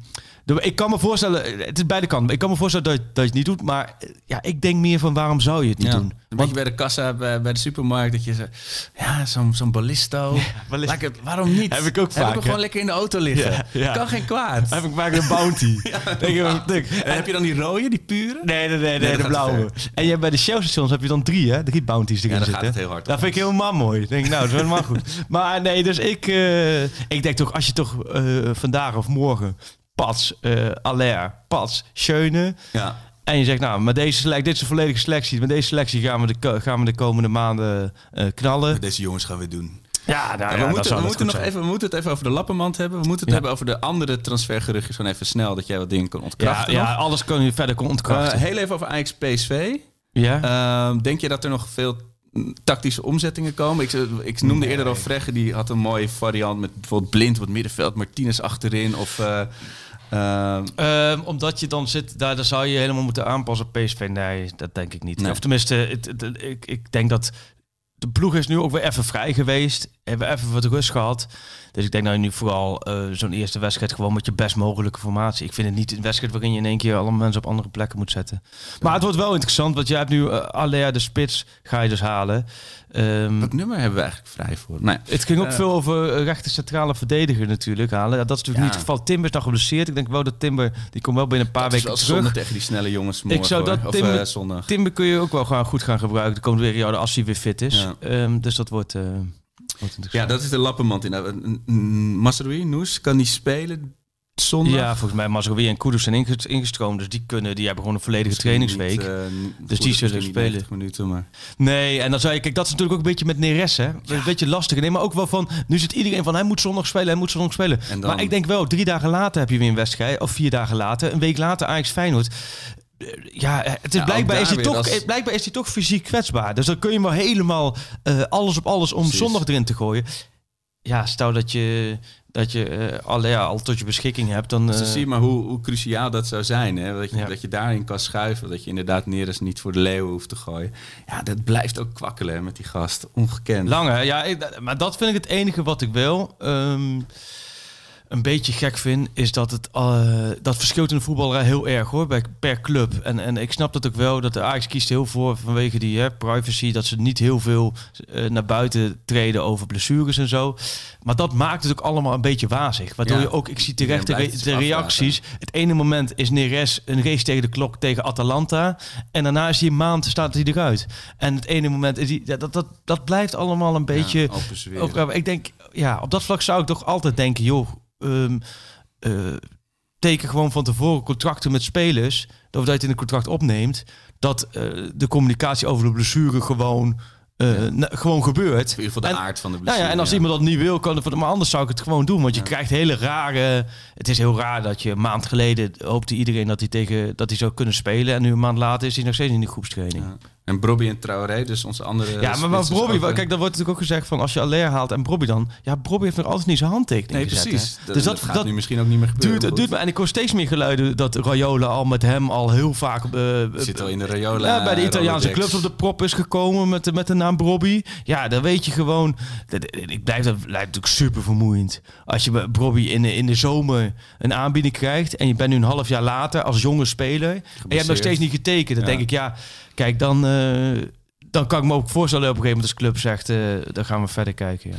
ik kan me voorstellen, het is beide kanten. Ik kan me voorstellen dat, je- dat je het niet doet, maar eh, ja, ik denk meer van waarom zou je het niet Ja. doen? Een beetje bij de kassa bij, bij de supermarkt dat je zegt, ja, zo'n zo'n ballisto. <laughs> ik het- waarom niet? Heb ik ook vaak, Heb ik gewoon lekker in de auto liggen. Ja, ja. Kan geen kwaad. Heb ik vaak een bounty. <laughs> Denk je, denk, En heb je dan die rode, die pure? Nee, nee, nee, nee, de blauwe. En je bij de Shell stations heb je dan drie, hè? Drie bounties erin Ja, zitten. gaat heel hard Dat vind ik helemaal mooi. Denk ik, nou, dat is helemaal goed. Maar nee, dus ik, eh, ik denk toch, als je toch eh, vandaag of morgen Pats, eh Aller, Pats, Schöne... Ja. En je zegt, nou, met deze selectie, dit is een volledige selectie. Met deze selectie gaan we de, gaan we de komende maanden eh, knallen. Deze jongens gaan we doen. Ja, nou, Ja, ja, we dat moeten, we, moeten nog zijn. even, we moeten het even over de Lappenmand hebben. We moeten het Ja. hebben over de andere transfergeruchtjes. Gewoon even snel, dat jij wat dingen kan ontkrachten. ja, alles kan je verder kon Eh, ontkrachten. heel even over Ajax PSV. ja? Ehm, denk je dat er nog veel tactische omzettingen komen? Ik, ik noemde eerder al Fregge, die had een mooie variant met bijvoorbeeld Blind op het middenveld, Martinez achterin of... eh, ehm, Ehm, omdat je dan zit, daar, daar zou je helemaal moeten aanpassen op PSV. Nee, dat denk ik niet. Nee. Of tenminste, het, het- het- ik, ik denk dat de ploeg is nu ook weer even vrij geweest. Hebben even wat rust gehad. Dus ik denk dat je nu vooral eh, zo'n eerste wedstrijd gewoon met je best mogelijke formatie. Ik vind het niet een wedstrijd waarin je in één keer alle mensen op andere plekken moet zetten. Maar het wordt wel interessant, want jij hebt nu uh, Alea de spits ga je dus halen. Ehm, Welk nummer hebben we eigenlijk vrij voor? Nee. het ging ook Eh, veel over rechter centrale verdediger natuurlijk halen. Ja, dat is natuurlijk Ja. niet het geval. Timber is nog geblesseerd. Ik denk wel dat Timber, die komt wel binnen een paar Dat weken terug. zonde tegen die snelle jongens morgen, Ik zou dat hoor. Timber-. Timber kun je ook wel gewoon goed gaan gebruiken de komende periode als hij weer fit is. Ja. Ehm, dus dat wordt. Ja, dat is de Lappenmand. in. Masroui, Noes, kan die spelen zondag? Ja, volgens mij Mazraoui en Kudus zijn inges- ingestroomd. Dus die, kunnen, die hebben gewoon een volledige trainingsweek. Niet, eh, Dus die zullen spelen. 90 minuten, maar... Nee, en dan zou je, kijk, dat is natuurlijk ook een beetje met Neres, hè. Een beetje lastig. Nee, maar ook wel van, nu zit iedereen van, hij moet zondag spelen, hij moet zondag spelen. En dan- Maar ik denk wel, drie dagen later heb je weer een wedstrijd, of vier dagen later, een week later Ajax Feyenoord. Eh, Ja, het is Ja, blijkbaar, is hij toch, als- eh, blijkbaar is hij toch fysiek kwetsbaar. Dus dan kun je wel helemaal eh, alles op alles om Precies. zondag erin te gooien. Ja, stel dat je, dat je eh, alle, ja, al tot je beschikking hebt, dan... Dus dan eh, zie je maar hoe, hoe cruciaal dat zou zijn. Hè? Dat, je, Ja. dat je daarin kan schuiven. Dat je inderdaad Neres niet voor de leeuwen hoeft te gooien. Ja, dat blijft ook kwakkelen hè, met die gast. Ongekend. Lang hè? Ja, ik- maar dat vind ik het enige wat ik wil. Ehm, een beetje gek vind, is dat het eh, dat verschilt in de voetballerij heel erg hoor, bij, per club. En, en ik snap dat ook wel, dat de Ajax kiest heel voor vanwege die hè, privacy, dat ze niet heel veel eh, naar buiten treden over blessures en zo. Maar dat maakt het ook allemaal een beetje wazig. Waardoor Ja. je ook, ik zie terecht de, re- reacties. Het ene moment is Neres een race tegen de klok tegen Atalanta. En daarna is hij een maand, staat hij eruit. En het ene moment is ja, dat, dat, dat blijft allemaal een beetje... Ook, eh, ik denk, ja, op dat vlak zou ik toch altijd denken, joh, ehm, eh, teken gewoon van tevoren contracten met spelers, dat je het in een contract opneemt, dat eh, de communicatie over de blessure gewoon, eh, gewoon gebeurt. In ieder geval de En- aard van de Nou blessure. ja, en als ja. iemand dat niet wil, kan het. Maar anders zou ik het gewoon doen. Want je krijgt hele rare. Het is heel raar dat je een maand geleden hoopte iedereen dat hij tegen dat hij zou kunnen spelen. En nu een maand later is hij nog steeds in de groepstraining. En Brobby en Traoré, dus onze andere... Ja, maar, maar eh, kijk, dan wordt natuurlijk ook gezegd van als je Aller haalt en Brobby dan, ja, Brobby heeft nog altijd niet zijn handtekening Nee, gezet, precies. hè. Dus dat, dat, gaat dat nu misschien ook niet meer gebeuren. duurt, duurt, maar en ik hoor steeds meer geluiden dat Raiola al met hem al heel vaak eh, Zit al in de Rayola. ja, bij de Italiaanse Rolodex. clubs op de prop is gekomen met de, met de naam Brobby. Ja, dan weet je gewoon. dat- Ik blijf dat blijft natuurlijk super vermoeiend. Als je bij Brobby in de, in de zomer een aanbieding krijgt en je bent nu een half jaar later als jonge speler en je hebt nog steeds niet getekend, dan Ja. denk ik ja, kijk dan. eh, dan kan ik me ook voorstellen op een gegeven moment als club zegt, eh, dan gaan we verder kijken. Ja.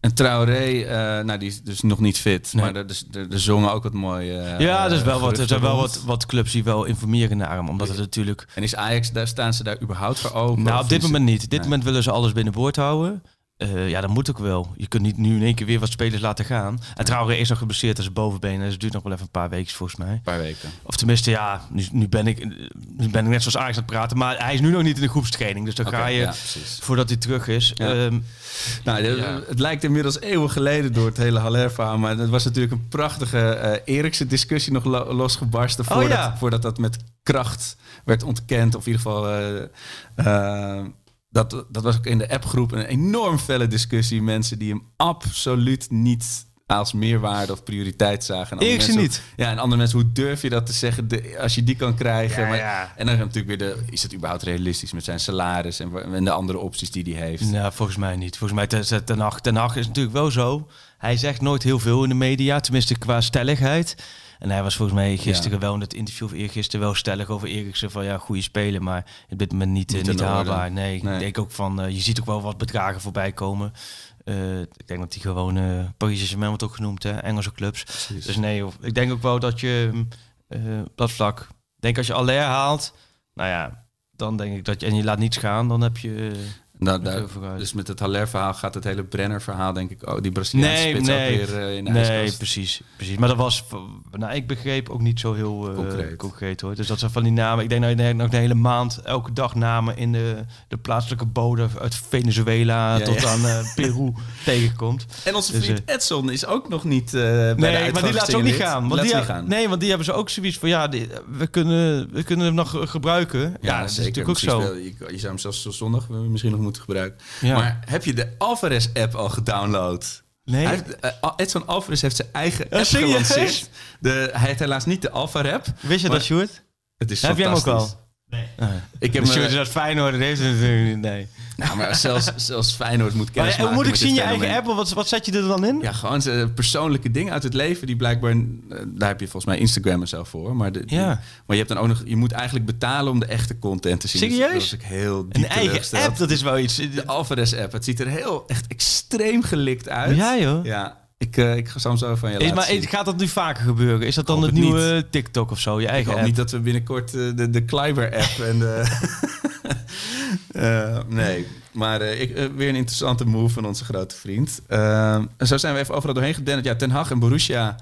En Traoré, eh, nou, die is dus nog niet fit. Nee. Maar er, er, zongen ook wat mooi. eh, ja, er, is wel wat, er zijn wel wat, wat clubs die wel informeren naar hem, omdat het natuurlijk En is Ajax, daar staan ze daar überhaupt voor open? Nou, op dit moment niet. Op dit Nee. moment willen ze alles binnenboord houden. Eh, ja, dat moet ook wel. Je kunt niet nu in één keer weer wat spelers laten gaan. En trouwens is nog geblesseerd aan zijn bovenbeen. Dus het duurt nog wel even een paar weken volgens mij. Een paar weken. Of tenminste, ja, nu, nu, ben ik, nu ben ik net zoals Ajax aan het praten. Maar hij is nu nog niet in de groepstraining. Dus dan ga je, ja, voordat hij terug is. Ja. Ehm, Nou, de- Ja. het lijkt inmiddels eeuwen geleden door het hele Haller-verhaal. Maar het was natuurlijk een prachtige eh Erikse discussie nog lo- losgebarsten. Oh, Voordat, ja. voordat dat met kracht werd ontkend. Of in ieder geval... eh, eh, dat, dat was ook in de appgroep een enorm felle discussie. Mensen die hem absoluut niet als meerwaarde of prioriteit zagen. En andere Eriksen mensen- Ja, en andere mensen, hoe durf je dat te zeggen de- als je die kan krijgen? Ja, maar, ja. En dan natuurlijk weer de, is het überhaupt realistisch met zijn salaris en, de andere opties die hij heeft? Nou, volgens mij niet. Volgens mij ten, ten, Hag, ten Hag is natuurlijk wel zo. Hij zegt nooit heel veel in de media, tenminste qua stelligheid. En hij was volgens mij gisteren wel in het interview of eergisteren wel stellig over Eriksen van ja, goede speler, maar op dit moment niet, eh, Niet niet, haalbaar. Nee, Nee. ik denk ook van, eh, je ziet ook wel wat bedragen voorbij komen. Eh, ik denk dat die gewoon, eh Paris Saint-Germain wordt ook genoemd, hè, Engelse clubs. Dus nee, joh. ik denk ook wel dat je op dat vlak, denk als je Aller haalt, nou ja, dan denk ik dat je, en je laat niets gaan, dan heb je... Nou, daar- dus met het Haller-verhaal gaat het hele Brenner-verhaal, denk ik, oh, die Braziliaanse Nee, spits nee, ook weer eh, in de nee, ijskast. precies, precies. Maar dat was, nou, ik begreep ook niet zo heel eh, Concreet. concreet. hoor. Dus dat zijn van die namen. Ik denk dat je nog de hele maand, elke dag namen in de, de plaatselijke bodem uit Venezuela Ja, tot ja. aan eh, Peru <laughs> tegenkomt. En onze Dus, vriend Edson is ook nog niet eh bij de Nee, maar die laat ze ook niet gaan. Want die, gaan. Nee, want die hebben ze ook zoiets van, ja, die- we, kunnen, we kunnen hem nog ge- gebruiken. Ja, dat is natuurlijk ook zo. Wel- je, je zou hem zelfs tot zondag misschien nog moeten gebruiken. Ja. Maar heb je de Alvarez-app al gedownload? Nee. Hij heeft, eh, Edson Alvarez heeft zijn eigen Ja, app gelanceerd. De, hij heeft helaas niet de Alfa-app. Wist je dat, Sjoerd? Het is Heb jij hem ook fantastisch. al? Nee. Ik heb Sjoerd is Feyenoord, dat heeft hij natuurlijk niet. Nee. Nou, maar zelfs, zelfs Feyenoord moet Maar, kennis eh, maken moet ik zien je eigen app? Wat, wat zet je er dan in? Ja, gewoon persoonlijke dingen uit het leven die blijkbaar... eh, daar heb je volgens mij Instagram en zo voor. Maar, de, die- Ja. maar je hebt dan ook nog... Je moet eigenlijk betalen om de echte content te zien. Dus Serieus? dat heel diep Een eigen app, dat is wel iets. De Alvarez-app. Het ziet er heel echt extreem gelikt uit. Ja, joh. Ja, ik, eh, ik ga soms zo van je Is, maar zien. gaat dat nu vaker gebeuren? Is dat dan hoop het het nieuwe TikTok of zo? Je Ik eigen hoop app? niet dat we binnenkort eh, de, de Kleiber-app <laughs> en de... <laughs> Eh, nee, maar ik, weer een interessante move van onze grote vriend. Zo zijn we even overal doorheen gedenderd. Ja, Ten Hag en Borussia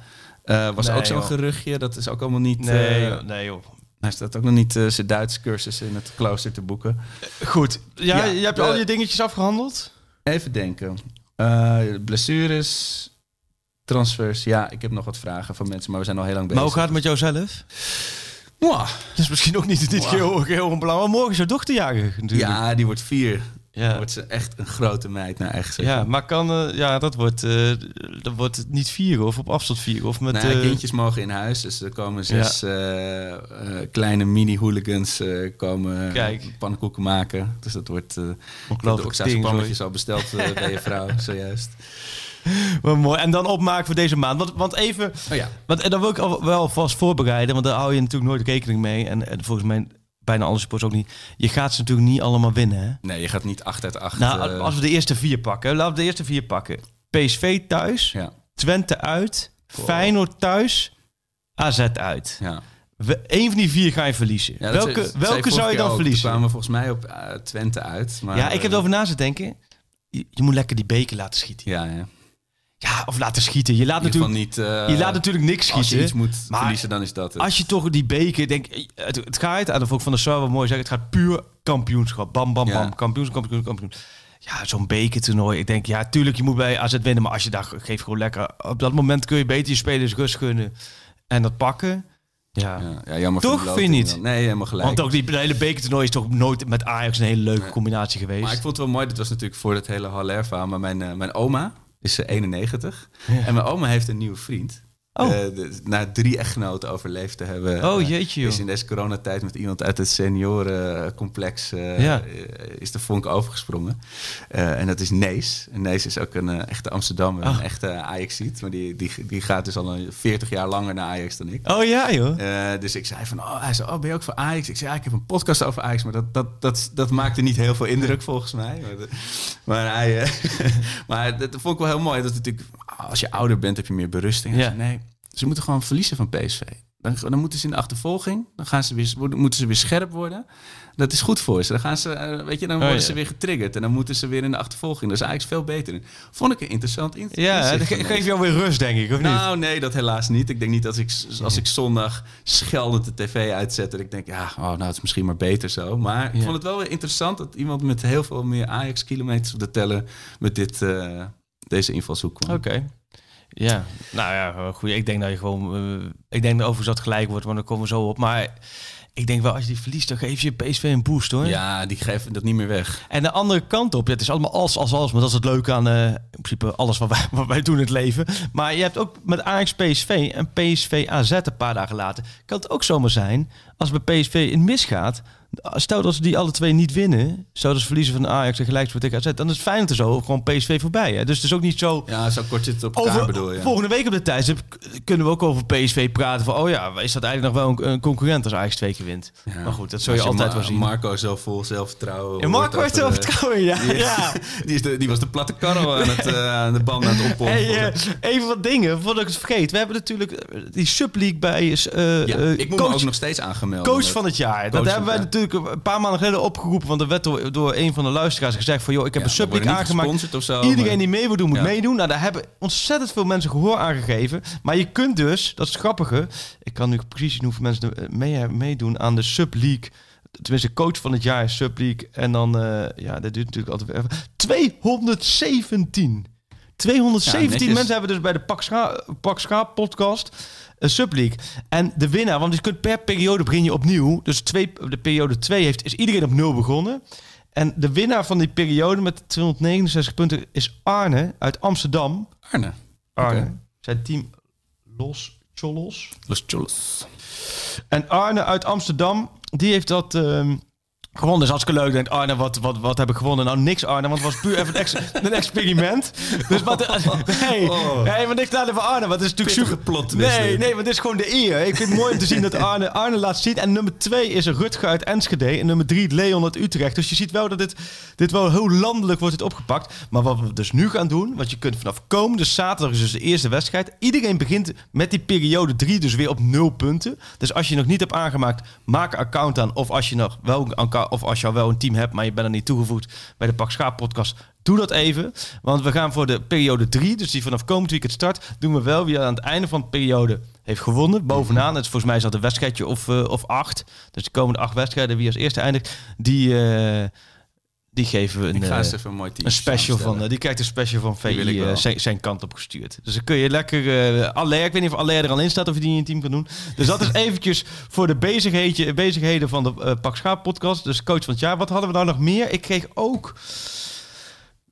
was Nee, ook zo'n geruchtje. Dat is ook allemaal niet... Nee, joh, nee joh. hij staat ook nog niet eh, zijn Duits cursus in het klooster te boeken. Goed. Ja, Ja, je hebt al je dingetjes afgehandeld? Even denken. Eh, blessures, transfers. Ja, ik heb nog wat vragen van mensen, maar we zijn al heel lang bezig. Maar hoe gaat het met jouzelf? Mwah. Dat is misschien ook niet, niet heel, heel onbelangrijk. Morgen is jouw dochter jarig natuurlijk. Ja, die wordt vier. Dan ja. wordt ze echt een grote meid naar eigen zeggen. Ja, maar kan, eh, ja, dat wordt, eh, dat wordt het niet vieren of op afstand vieren of met... Nou, eh, kindjes mogen in huis, dus er komen zes kleine mini-hooligans komen Kijk. pannenkoeken maken. Dus dat wordt... eh ik heb ongelooflijk ding, pannetjes al besteld bij je vrouw, <laughs> zojuist. <laughs> Wat mooi. En dan opmaken voor deze maand. Want, want even, Oh ja. want, en dan wil ik al wel vast voorbereiden, want daar hou je natuurlijk nooit rekening mee. En, en volgens mij bijna alle supporters ook niet. Je gaat ze natuurlijk niet allemaal winnen, hè? Nee, je gaat niet 8 uit 8. Nou, als we de eerste vier pakken. Laten we de eerste vier pakken. PSV thuis, ja, Twente uit, Feyenoord thuis, AZ uit. ja. We, Eén van die vier ga je verliezen. Ja, welke welke zou je dan ook. verliezen? Toen kwamen we volgens mij op eh, Twente uit. Maar, ja, ik heb eh, erover na zitten denken. Je, je moet lekker die beker laten schieten. Ja, ja. Ja, of laten schieten. Je laat, natuurlijk, niet... eh, je laat natuurlijk niks Als je schieten. iets moet maar verliezen, dan is dat het. Als je toch die beker denkt, het, het gaat, en dat vond ik van de Sar wel mooi zeggen, het gaat puur kampioenschap. Bam, bam, Ja. bam. Kampioenschap, kampioen, kampioen. Ja, zo'n bekertoernooi. Ik denk, ja, tuurlijk, je moet bij AZ winnen, maar als je daar geeft gewoon lekker. Op dat moment kun je beter je spelers rust gunnen en dat pakken. Ja. ja, ja, jammer Toch, vind je niet? dan. Nee, helemaal gelijk. Want ook die hele bekertoernooi is toch nooit met Ajax een hele leuke combinatie geweest. Maar ik vond het wel mooi, dat was natuurlijk voor het hele Haller verhaal, maar mijn, eh, mijn oma is eh, 91 en mijn oma heeft een nieuwe vriend. Oh. Eh, de- na drie echtgenoten overleefd te hebben. Oh, eh, jeetje, joh. Is in deze coronatijd met iemand uit het seniorencomplex Ja. eh, is de vonk overgesprongen. En dat is Nees. En Nees is ook een echte Amsterdammer, Oh. een echte Ajax-ziet. Maar die, die, die gaat dus al een 40 jaar langer naar Ajax dan ik. Oh ja, joh. Dus ik zei van, oh, hij zei, oh, ben je ook voor Ajax? Ik zei, ja, ik heb een podcast over Ajax, maar dat, dat, dat, dat maakte niet heel veel indruk volgens mij. Maar, maar hij, <laughs> maar dat vond ik wel heel mooi. Dat natuurlijk, als je ouder bent, heb je meer berusting. Ja. nee, ze moeten gewoon verliezen van PSV. Dan, dan moeten ze in de achtervolging, dan gaan ze weer, moeten ze weer scherp worden. Dat is goed voor ze. Dan gaan ze, eh, weet je, dan Oh, worden ja. ze weer getriggerd en dan moeten ze weer in de achtervolging. Dat is eigenlijk veel beter. in. Vond ik een interessant in- Ja, inzicht dat ge- Nees. geef jou weer rust, denk ik, of niet? Nou, nee, dat helaas niet. Ik denk niet dat ik, als ik zondag scheldend de tv uitzet... dat ik denk, ja, oh, nou, het is misschien maar beter zo. Maar ik vond het wel weer interessant... dat iemand met heel veel meer Ajax-kilometers op de teller... met dit, eh, deze invalshoek kwam. Oké. Ja, nou ja, goed. Ik denk dat je gewoon. eh, ik denk dat overigens dat gelijk wordt, maar dan komen we zo op. Maar ik denk wel, als je die verliest, dan geef je PSV een boost hoor. Ja, die geven dat niet meer weg. En de andere kant op, ja, het is allemaal als, als, als. Maar dat is het leuke aan eh, in principe alles wat wij, <laughs> wat wij doen in het leven. Maar je hebt ook met Ajax PSV en PSV AZ een paar dagen later. Kan het ook zomaar zijn, als bij PSV in misgaat. Stel dat ze die alle twee niet winnen. Zouden ze verliezen van Ajax en gelijk tegen AZ. Dan is het fijn te zo, gewoon PSV voorbij. Hè? Dus het is ook niet zo... Ja, zo kort zit het op elkaar, Over, bedoel je. Volgende week op de tijdstip k- kunnen we ook over PSV praten. Van, oh ja, is dat eigenlijk nog wel een, een concurrent als Ajax twee keer wint? Ja. Maar goed, dat zul je altijd wel zien. Marco zo vol zelfvertrouwen. en Marco heeft er eh, trouwen, ja. die- ja. <laughs> Die, is de, die was de platte karrel aan, het, aan de band aan het oppompen. <laughs> Hey, eh, even wat dingen, voordat ik het vergeet. We hebben natuurlijk die Subleague bij ja, eh, ik moet coach, me ook nog steeds aangemeld. coach van het jaar. dat hebben wij jaar. Natuurlijk een paar maanden geleden opgeroepen, want er werd door, door een van de luisteraars gezegd van, joh, ik heb Ja, een niet aangemaakt. zo, Iedereen maar- die mee wil doen, moet Ja. meedoen. Nou, daar hebben ontzettend veel mensen gehoor aan gegeven. Maar je kunt dus, dat is het grappige, ik kan nu precies zien hoeveel mensen mee, meedoen aan de subleague. Tenminste, coach van het jaar is subleague. En dan, eh, ja, dat duurt natuurlijk altijd even. 217. 217 Ja, netjes. mensen hebben dus bij de Pak Scha, Pak Scha podcast subleague. En de winnaar, want je kunt per periode begin je opnieuw. Dus twee, de periode 2 heeft, is iedereen op nul begonnen. En de winnaar van die periode met 269 punten is Arne uit Amsterdam. Arne. Arne. Zijn team Los Cholos. Los Cholos. En Arne uit Amsterdam, die heeft dat ehm, gewonnen. Dus hartstikke leuk. Denkt Arne, wat, wat, wat heb ik gewonnen? Nou, niks Arne, want het was puur even een, ex- <laughs> een experiment. Dus wat... Nee, nee, maar niks nadeel van Arne. Want het is natuurlijk super... plot Nee, nee, maar dit is gewoon de eer. Ik vind het mooi om te zien dat Arne, Arne laat zien. En nummer twee is Rutger uit Enschede. En nummer drie Leon uit Utrecht. Dus je ziet wel dat dit, dit wel heel landelijk wordt het opgepakt. Maar wat we dus nu gaan doen, want je kunt vanaf komende zaterdag is dus de eerste wedstrijd. Iedereen begint met die periode drie dus weer op nul punten. Dus als je nog niet hebt aangemaakt, maak een account aan. Of als je nog wel een account- of als je al wel een team hebt, maar je bent er niet toegevoegd bij de Pak Schaap podcast. Doe dat even. Want we gaan voor de periode 3, dus die vanaf komend weekend start, doen we wel wie aan het einde van de periode heeft gewonnen. Bovenaan, het is volgens mij is dat een wedstrijdje of, eh, of acht. Dus de komende acht wedstrijden, wie als eerste eindigt, die, eh, die geven we een, Ik ga eh, eens even een mooi team een special van. eh, die krijgt een special van VI eh, zijn, zijn kant op gestuurd. Dus dan kun je lekker uh, ik weet niet of Aller er al in staat of je die in je team kan doen. Dus dat is <laughs> eventjes voor de bezigheden, bezigheden van de Pak Schaap podcast. Dus coach van het jaar. Wat hadden we nou nog meer? Ik kreeg ook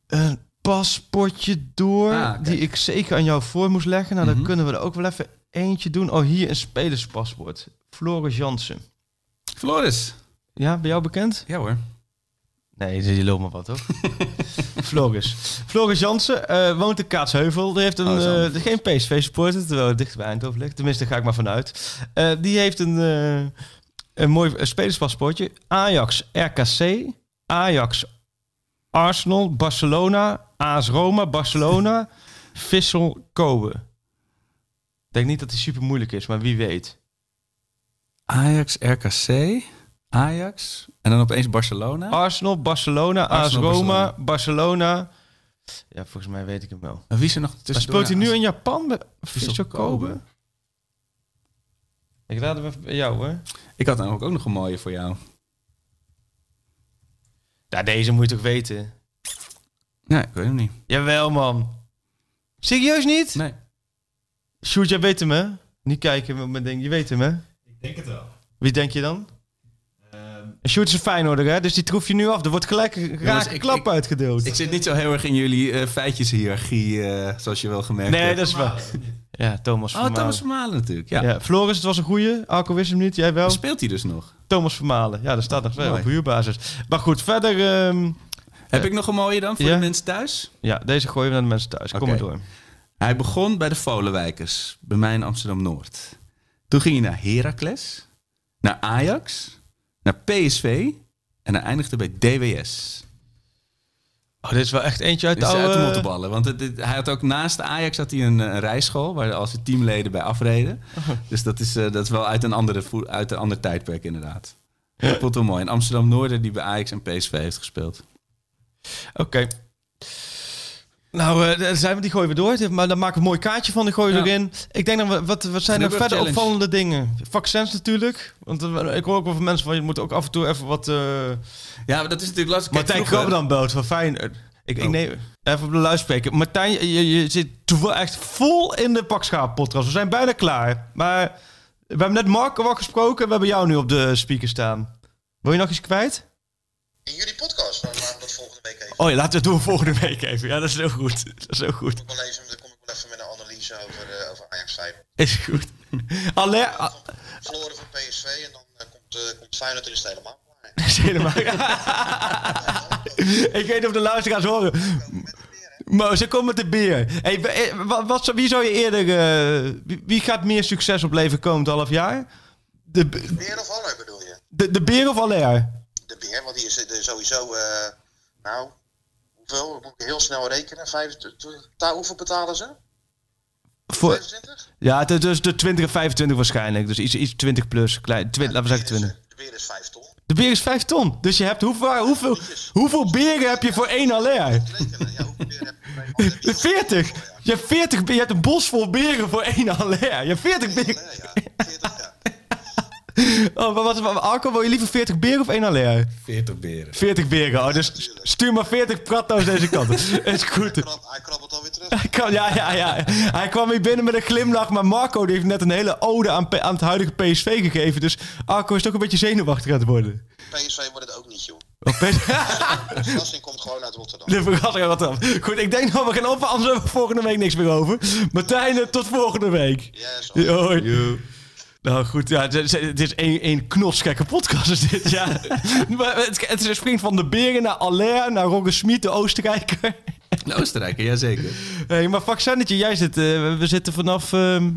een paspoortje door Ah, die ik zeker aan jou voor moest leggen. Nou, dan Mhm. kunnen we er ook wel even eentje doen. Oh, hier een spelerspaspoort. Floris Jansen. Floris. Ja, bij jou bekend? Ja hoor. Nee, je loopt maar wat, toch? <laughs> Floris. Floris Jansen eh, woont in Kaatsheuvel. Die heeft een, Oh, eh, geen PSV-supporter, terwijl het dicht bij Eindhoven ligt. Tenminste, daar ga ik maar vanuit. Eh, die heeft een, eh, een mooi spelerspaspoortje. Ajax, RKC, Ajax, Arsenal, Barcelona, AS Roma, Barcelona, <laughs> Vissel, Kobe. Ik denk niet dat die super moeilijk is, maar wie weet. Ajax, RKC, Ajax en dan opeens Barcelona. Arsenal, Barcelona, AS Roma, Barcelona. Barcelona. Ja, volgens mij weet ik hem wel. En wie is er nog Maar tussen? speelt hij nu in Japan bij Vissel Kobe? Ik laat hem even bij jou, hoor. Ik had dan ook nog een mooie voor jou. Ja, deze moet je toch weten? Nee, ik weet hem niet. Jawel, man. Serieus niet? Nee. Sjoerd, jij weet hem, hè? Niet kijken mijn ding. Je weet hem, hè? Ik denk het wel. Wie denk je dan? En Sjoerd is een Feyenoorder, hè? Dus die troef je nu af. Er wordt gelijk een rake ik- klap ik- uitgedeeld. Ik zit niet zo heel erg in jullie feitjeshiërarchie, eh, zoals je wel gemerkt nee, hebt. dat is waar. Ja, Thomas Oh, Vermalen. Thomas Vermalen natuurlijk. Ja. Ja. Floris, het was een goeie. Alco wist hem niet. Jij wel? Speelt hij dus nog? Thomas Vermalen. Ja, dat staat nog wel op huurbasis. Maar goed, verder... ehm, Heb ik nog een mooie dan voor Ja. de mensen thuis? ja, deze gooien we naar de mensen thuis. Kom maar door. Hij begon bij de Volenwijkers, bij mij in Amsterdam-Noord. Toen ging hij naar Heracles, naar Ajax, naar PSV en hij eindigde bij DWS. Oh, dit is wel echt eentje uit de is uit de oude... mottenballen. Want het, het- hij had ook naast Ajax had hij een, eh, een rijschool waar al zijn teamleden bij afreden. Dus dat is, eh, dat is wel uit een, andere, uit een ander tijdperk inderdaad. Wel mooi. In Amsterdam-Noorden die bij Ajax en PSV heeft gespeeld. Oké. Nou, eh, daar zijn we, die gooien we door. Maar dan maken we een mooi kaartje van, die gooien we Ja. erin. Ik denk dat we, wat, wat zijn er verder challenge. opvallende dingen? Vaccins natuurlijk. Want eh, ik hoor ook wel van mensen van, je moet ook af en toe even wat... eh Ja, maar dat is natuurlijk lastig. Martijn Krabbe dan belt van fijn. Ik, ik Oh. neem even op de luidspreker. Martijn, je, je zit echt vol in de pakschaap podcast. We zijn bijna klaar. Maar we hebben net Marco al gesproken. We hebben jou nu op de speaker staan. Wil je nog iets kwijt? In jullie podcast, dan dat volgende week even. Oh ja, laten we het doen volgende week even. Ja, dat is heel goed. Dat is heel goed. Ik lezen, dan kom ik wel even met een analyse over, eh, over Ajax Feyenoord. Is goed. Aller, ah, Verloren van PSV en dan eh, komt, eh komt Feyenoord er helemaal klaar. is helemaal... <laughs> ik weet niet of de luisteraars horen. Maar ze komen met de beer. Hey, wat, wat, wie zou je eerder... eh, wie, wie gaat meer succes opleveren komend half jaar? De, b- Beer of Aller bedoel je? de, de beer of Aller? De Beer, want die is sowieso, eh, nou, hoeveel? Moet ik heel snel rekenen? 25, ta- hoeveel betalen ze? Voor, 25? ja, het is dus de 20 en 25 waarschijnlijk. Dus iets, iets 20 plus. Klein, twi- laten we zeggen 20. De Beer is 5 ton. De beer is 5 ton. Dus je hebt hoeveel, hoeveel, hoeveel beren heb je voor één aller? Ja, hoeveel beren heb je per man? Heb je 40. Ja, Je hebt 40 be- Je hebt een bos vol beren voor één aller. Je hebt 40 beren. ja, 40 ja. <laughs> Oh, maar wat Arco, wil je liever 40 beren of één aller? 40 beren. 40 beren. Oh, dus stuur maar 40 pratto's deze kant. op. <laughs> Is goed. Krab- Hij krabbelt alweer terug. Hij kwam, ja, ja, ja. Hij kwam hier binnen met een glimlach. Maar Marco die heeft net een hele ode aan, aan het huidige PSV gegeven. Dus Arco is toch een beetje zenuwachtig aan het worden. PSV wordt het ook niet, joh. <laughs> Oh, PSV De verrassing komt gewoon uit Rotterdam. De verrassing wat dan. Goed, ik denk dat we gaan op, anders hebben we volgende week niks meer over. Martijn, tot volgende week. Yes, Hoi. Nou goed, ja, het is, één, één knotsgekke podcast is dit, ja. <laughs> Maar het, het is een spring van de Beren naar Aller, naar Rogge Smit, de Oostenrijker. <laughs> De Oostenrijker, jazeker. Hey, maar vaccinetje, jij zit, eh, we zitten vanaf ehm,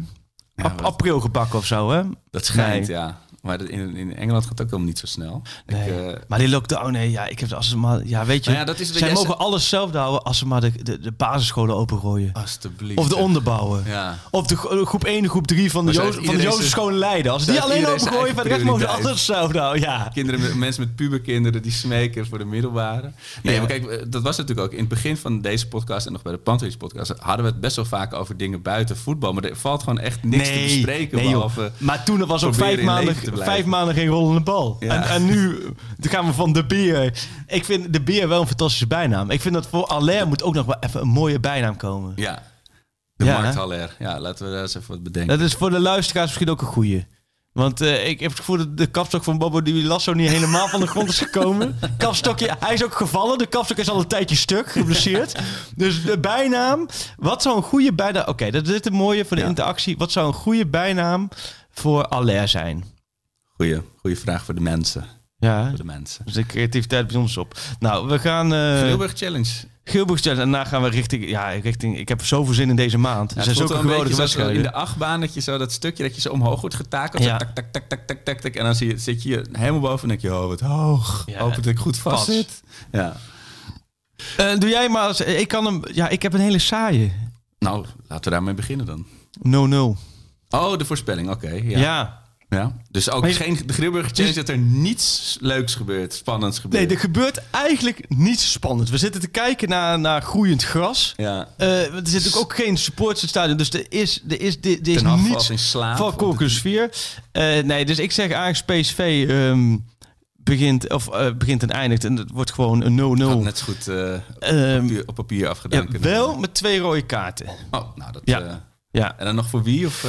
ap- april gebakken of zo, hè? Dat schijnt, Nee. ja. Maar in, in Engeland gaat het ook helemaal niet zo snel. Ik, Nee. eh, maar die lockdown, nee, ja, ik heb als ze maar, ja, weet je, Nou ja, dat is zij mogen alles zelf houden als ze maar de, de, de basisscholen opengooien. alsjeblieft. Of de onderbouwen. Ja. Of de gro- groep 1 en groep 3 van de, Maar zo jo heeft van de Jozef Scholen Leiden. Als die alleen opengooien, eigen verder mogen ze alles zelf nou, ja. Kinderen, mensen met puberkinderen die smeken voor de middelbare. Nee, Ja. maar kijk, eh, dat was natuurlijk ook in het begin van deze podcast en nog bij de Pantelis podcast hadden we het best wel vaak over dingen buiten voetbal, maar er valt gewoon echt niks te bespreken nee, behalve Maar toen was ook vijf maanden, blijven. vijf maanden geen rollende bal. Ja. En, en nu dan gaan we van de beer. Ik vind de beer wel een fantastische bijnaam. Ik vind dat voor Allaire moet ook nog wel even een mooie bijnaam komen. ja, de Ja, markthaller. Ja, laten we daar eens even wat bedenken. Dat is voor de luisteraars misschien ook een goeie. Want eh, ik heb het gevoel dat de kapstok van Bobo Di Lasso niet helemaal van de grond is gekomen. <laughs> Kapstokje, hij is ook gevallen. De kapstok is al een tijdje stuk, geblesseerd. dus de bijnaam. Wat zou een goede bijnaam... Oké, dat is dit een mooie voor de Ja. interactie. Wat zou een goede bijnaam voor Allaire zijn? Goeie, goeie vraag voor de mensen. Ja, Voor de mensen. dus de creativiteit bij ons op. Nou, we gaan... eh Tilburg Challenge. Gilburg stellen en daarna gaan we richting... Ja, richting... Ik heb zoveel zin in deze maand. Ja, Er het zijn zulke geweldige wedstrijden. in de achtbaan dat je zo dat stukje dat je zo omhoog wordt getakeld. Ja. Tak, tak, tak, tak, tak, tak, tak. En dan zie je, zit je helemaal boven en denk je, oh wat hoog. Ja, Hoop dat ik goed vast zit. Ja. Eh, doe jij maar... eens- Ik kan hem... Ja, ik heb een hele saaie. Nou, laten we daarmee beginnen dan. 0-0. Oh, de voorspelling, oké. ja. ja. Ja. Dus ook je- geen de Grilburger Challenge dat er niets leuks gebeurt, spannends gebeurt. Nee, er gebeurt eigenlijk niets spannends. We zitten te kijken naar, naar groeiend gras. Ja. Eh, er zit natuurlijk ook geen het stadion. Dus er is, er is, er, er is niets in slaap. van Corcus 4. <laughs> Eh, nee, dus ik zeg Ajax PSV ehm, begint, of, eh, begint en eindigt. En het wordt gewoon een 0-0. Had net zo goed eh, op, Ehm, papier, op papier ja, afgedaan kunnen wel met twee rode kaarten. Oh, nou dat... Ja. Ja, en dan nog voor wie? Of,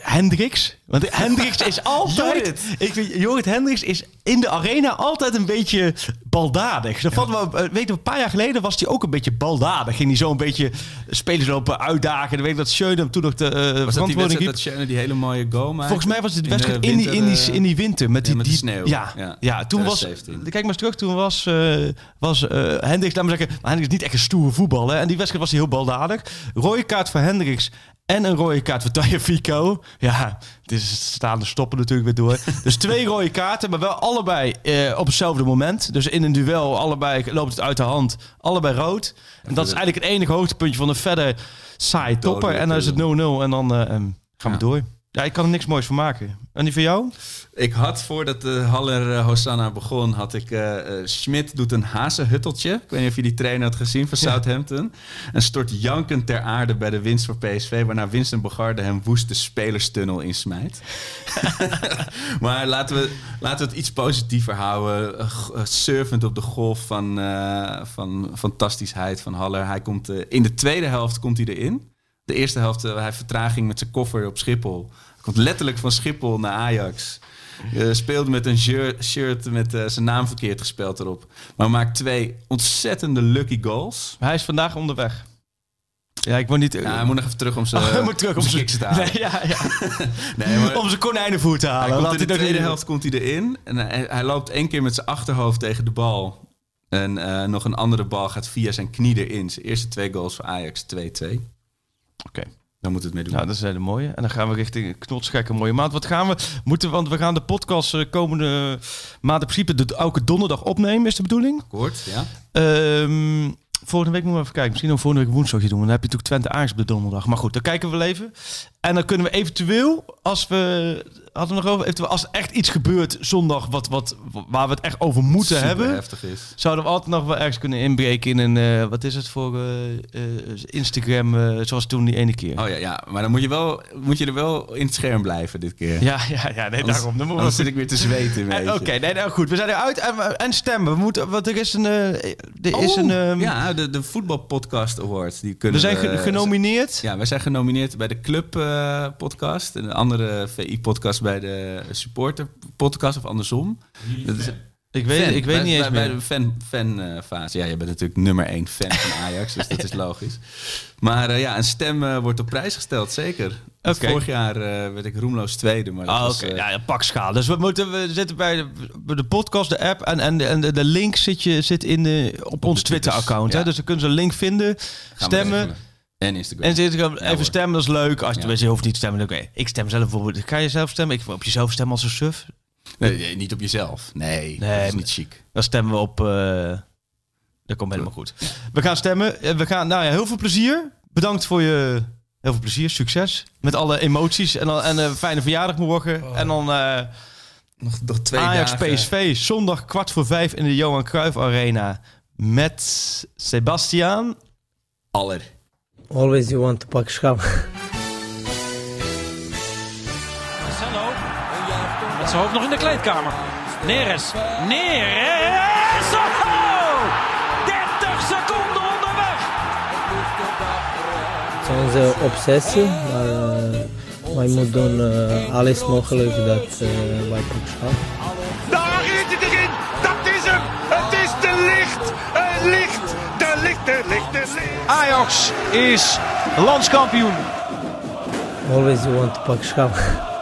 Hendricks. Want Hendricks is <laughs> altijd... Jorrit. ik vind, Jorrit Hendricks is in de arena altijd een beetje baldadig. Dat valt wel, eh, weet je, een paar jaar geleden was hij ook een beetje baldadig. Ging hij zo een beetje spelers lopen uitdagen. Dan weet ik dat Schöne toen nog de eh was dat die verantwoording dat Schöne die hele mooie goal maakte? Volgens mij was het de In wedstrijd in, die, in, winter, die, in die winter. Met die, ja, met die- sneeuw. Ja, ja. Ja, toen was... 2017. Kijk maar eens terug. Toen was, eh was eh, Hendricks, laat maar zeggen... maar Hendricks is niet echt een stoere voetballer. En die wedstrijd was hij heel baldadig. Rode kaart voor Hendricks. En een rode kaart voor Tagliafico. Ja, het is staande stoppen natuurlijk weer door. <laughs> Dus twee rode kaarten, maar wel allebei eh, op hetzelfde moment. Dus in een duel, allebei loopt het uit de hand. Allebei rood. En dat is eigenlijk het enige hoogtepuntje van een verder saai topper. En dan is het 0-0 en dan eh, em, gaan we Ja. door. Ja, ik kan er niks moois van maken. En die van jou? Ik had voordat de Haller eh, Hosanna begon, had ik eh eh, Schmidt doet een hazenhutteltje. Ik weet niet of je die trainer had gezien van Southampton. En stort jankend ter aarde bij de winst voor PSV, waarna Vincent Bogarde hem woest de spelerstunnel insmijt. <laughs> <laughs> maar laten we, laten we het iets positiever houden. Surfend op de golf van, eh, van fantastischheid van Haller. Hij komt, in de tweede helft komt hij erin. De eerste helft, hij heeft vertraging met zijn koffer op Schiphol. Komt letterlijk van Schiphol naar Ajax. Speelde met een shirt, met eh, zijn naam verkeerd gespeld erop. Maar maakt twee ontzettende lucky goals. Hij is vandaag onderweg. Ja, ik word niet... Ja, hij moet nog even terug om zijn, Oh, hij moet terug om zijn te halen. Nee, ja, ja. <laughs> Nee, maar- Om zijn konijnenvoer te Hij halen. komt in de tweede helft komt hij erin. En hij, hij loopt één keer met zijn achterhoofd tegen de bal. En eh, nog een andere bal gaat via zijn knie erin. Zijn eerste twee goals voor Ajax, 2-2. Oké. Daar moet het mee doen. Nou, dat is een hele mooie. En dan gaan we richting knotsgekke mooie maand. Wat gaan we moeten? Want we gaan de podcast eh, komende maand in principe de, elke donderdag opnemen, is de bedoeling. Akkoord, ja. Ehm, volgende week moeten we even kijken. Misschien ook volgende week woensdagje doen. Dan heb je natuurlijk Twente Ajax op de donderdag. Maar goed, dan kijken we wel even. En dan kunnen we eventueel, als we hadden we nog over, eventueel, als er echt iets gebeurt zondag wat, wat, waar we het echt over moeten Super hebben, heftig is. zouden we altijd nog wel ergens kunnen inbreken in een, eh, wat is het voor eh, eh, Instagram, zoals toen die ene keer. Oh ja, ja, maar dan moet je, wel, moet je er wel in het scherm blijven dit keer. Ja, ja, ja, nee, Anders, daarom. Dan we anders zit ik weer te zweten. <laughs> Oké, nee, nou goed. We zijn eruit en, en stemmen. We moeten, want er is een, er is Oh, een, ehm, ja, de, de Voetbalpodcast Award. Die kunnen we zijn ge- we- genomineerd. Ja, wij zijn genomineerd bij de Club eh, Podcast. En een andere VI-podcast bij de Supporter Podcast of andersom. Dat is, Ik weet, fan, ik weet bij, niet eens bij, bij meer. de fan, fan fase. Ja, je bent natuurlijk nummer één fan van Ajax, dus dat is <laughs> logisch. Maar eh, ja, een stem eh, wordt op prijs gesteld, zeker. Vorig jaar werd ik roemloos tweede, maar dat Ah, was, oké. Ja, ja, pak schaal. Dus we, moeten, we zitten bij de, bij de podcast, de app en, en, de, en de, de link zit, je, zit in de, op, ons Twitter-account. ja. Dus dan kunnen ze een link vinden, gaan stemmen. En Instagram. En gewoon Ja, even hoor. stemmen, dat is leuk. Als je, Ja. je hoeft niet te stemmen. Oké, ik stem zelf bijvoorbeeld. Ga je zelf stemmen? Ik wil op jezelf stemmen als een suf. Nee, nee, niet op jezelf. Nee, Nee, dat is niet chic. Dan stemmen we op. eh dat komt helemaal goed. We gaan stemmen. Eh, We gaan, nou ja, heel veel plezier. Bedankt voor je. Heel veel plezier, succes. Met alle emoties. En, dan, en een fijne verjaardag morgen. En dan eh, Nog, nog twee Ajax dagen. PSV. Zondag kwart voor vijf in de Johan Cruijff Arena. Met Sebastiaan. Aller. Always you want to pak schaal. Marcelo. Met zijn hoofd nog in de kleedkamer. Neres. Neres. Oh! 30 seconden onderweg. Het is onze obsessie, maar eh, wij moeten doen eh, alles mogelijk dat eh, wij pak Ajax is landskampioen. Always you want to pak.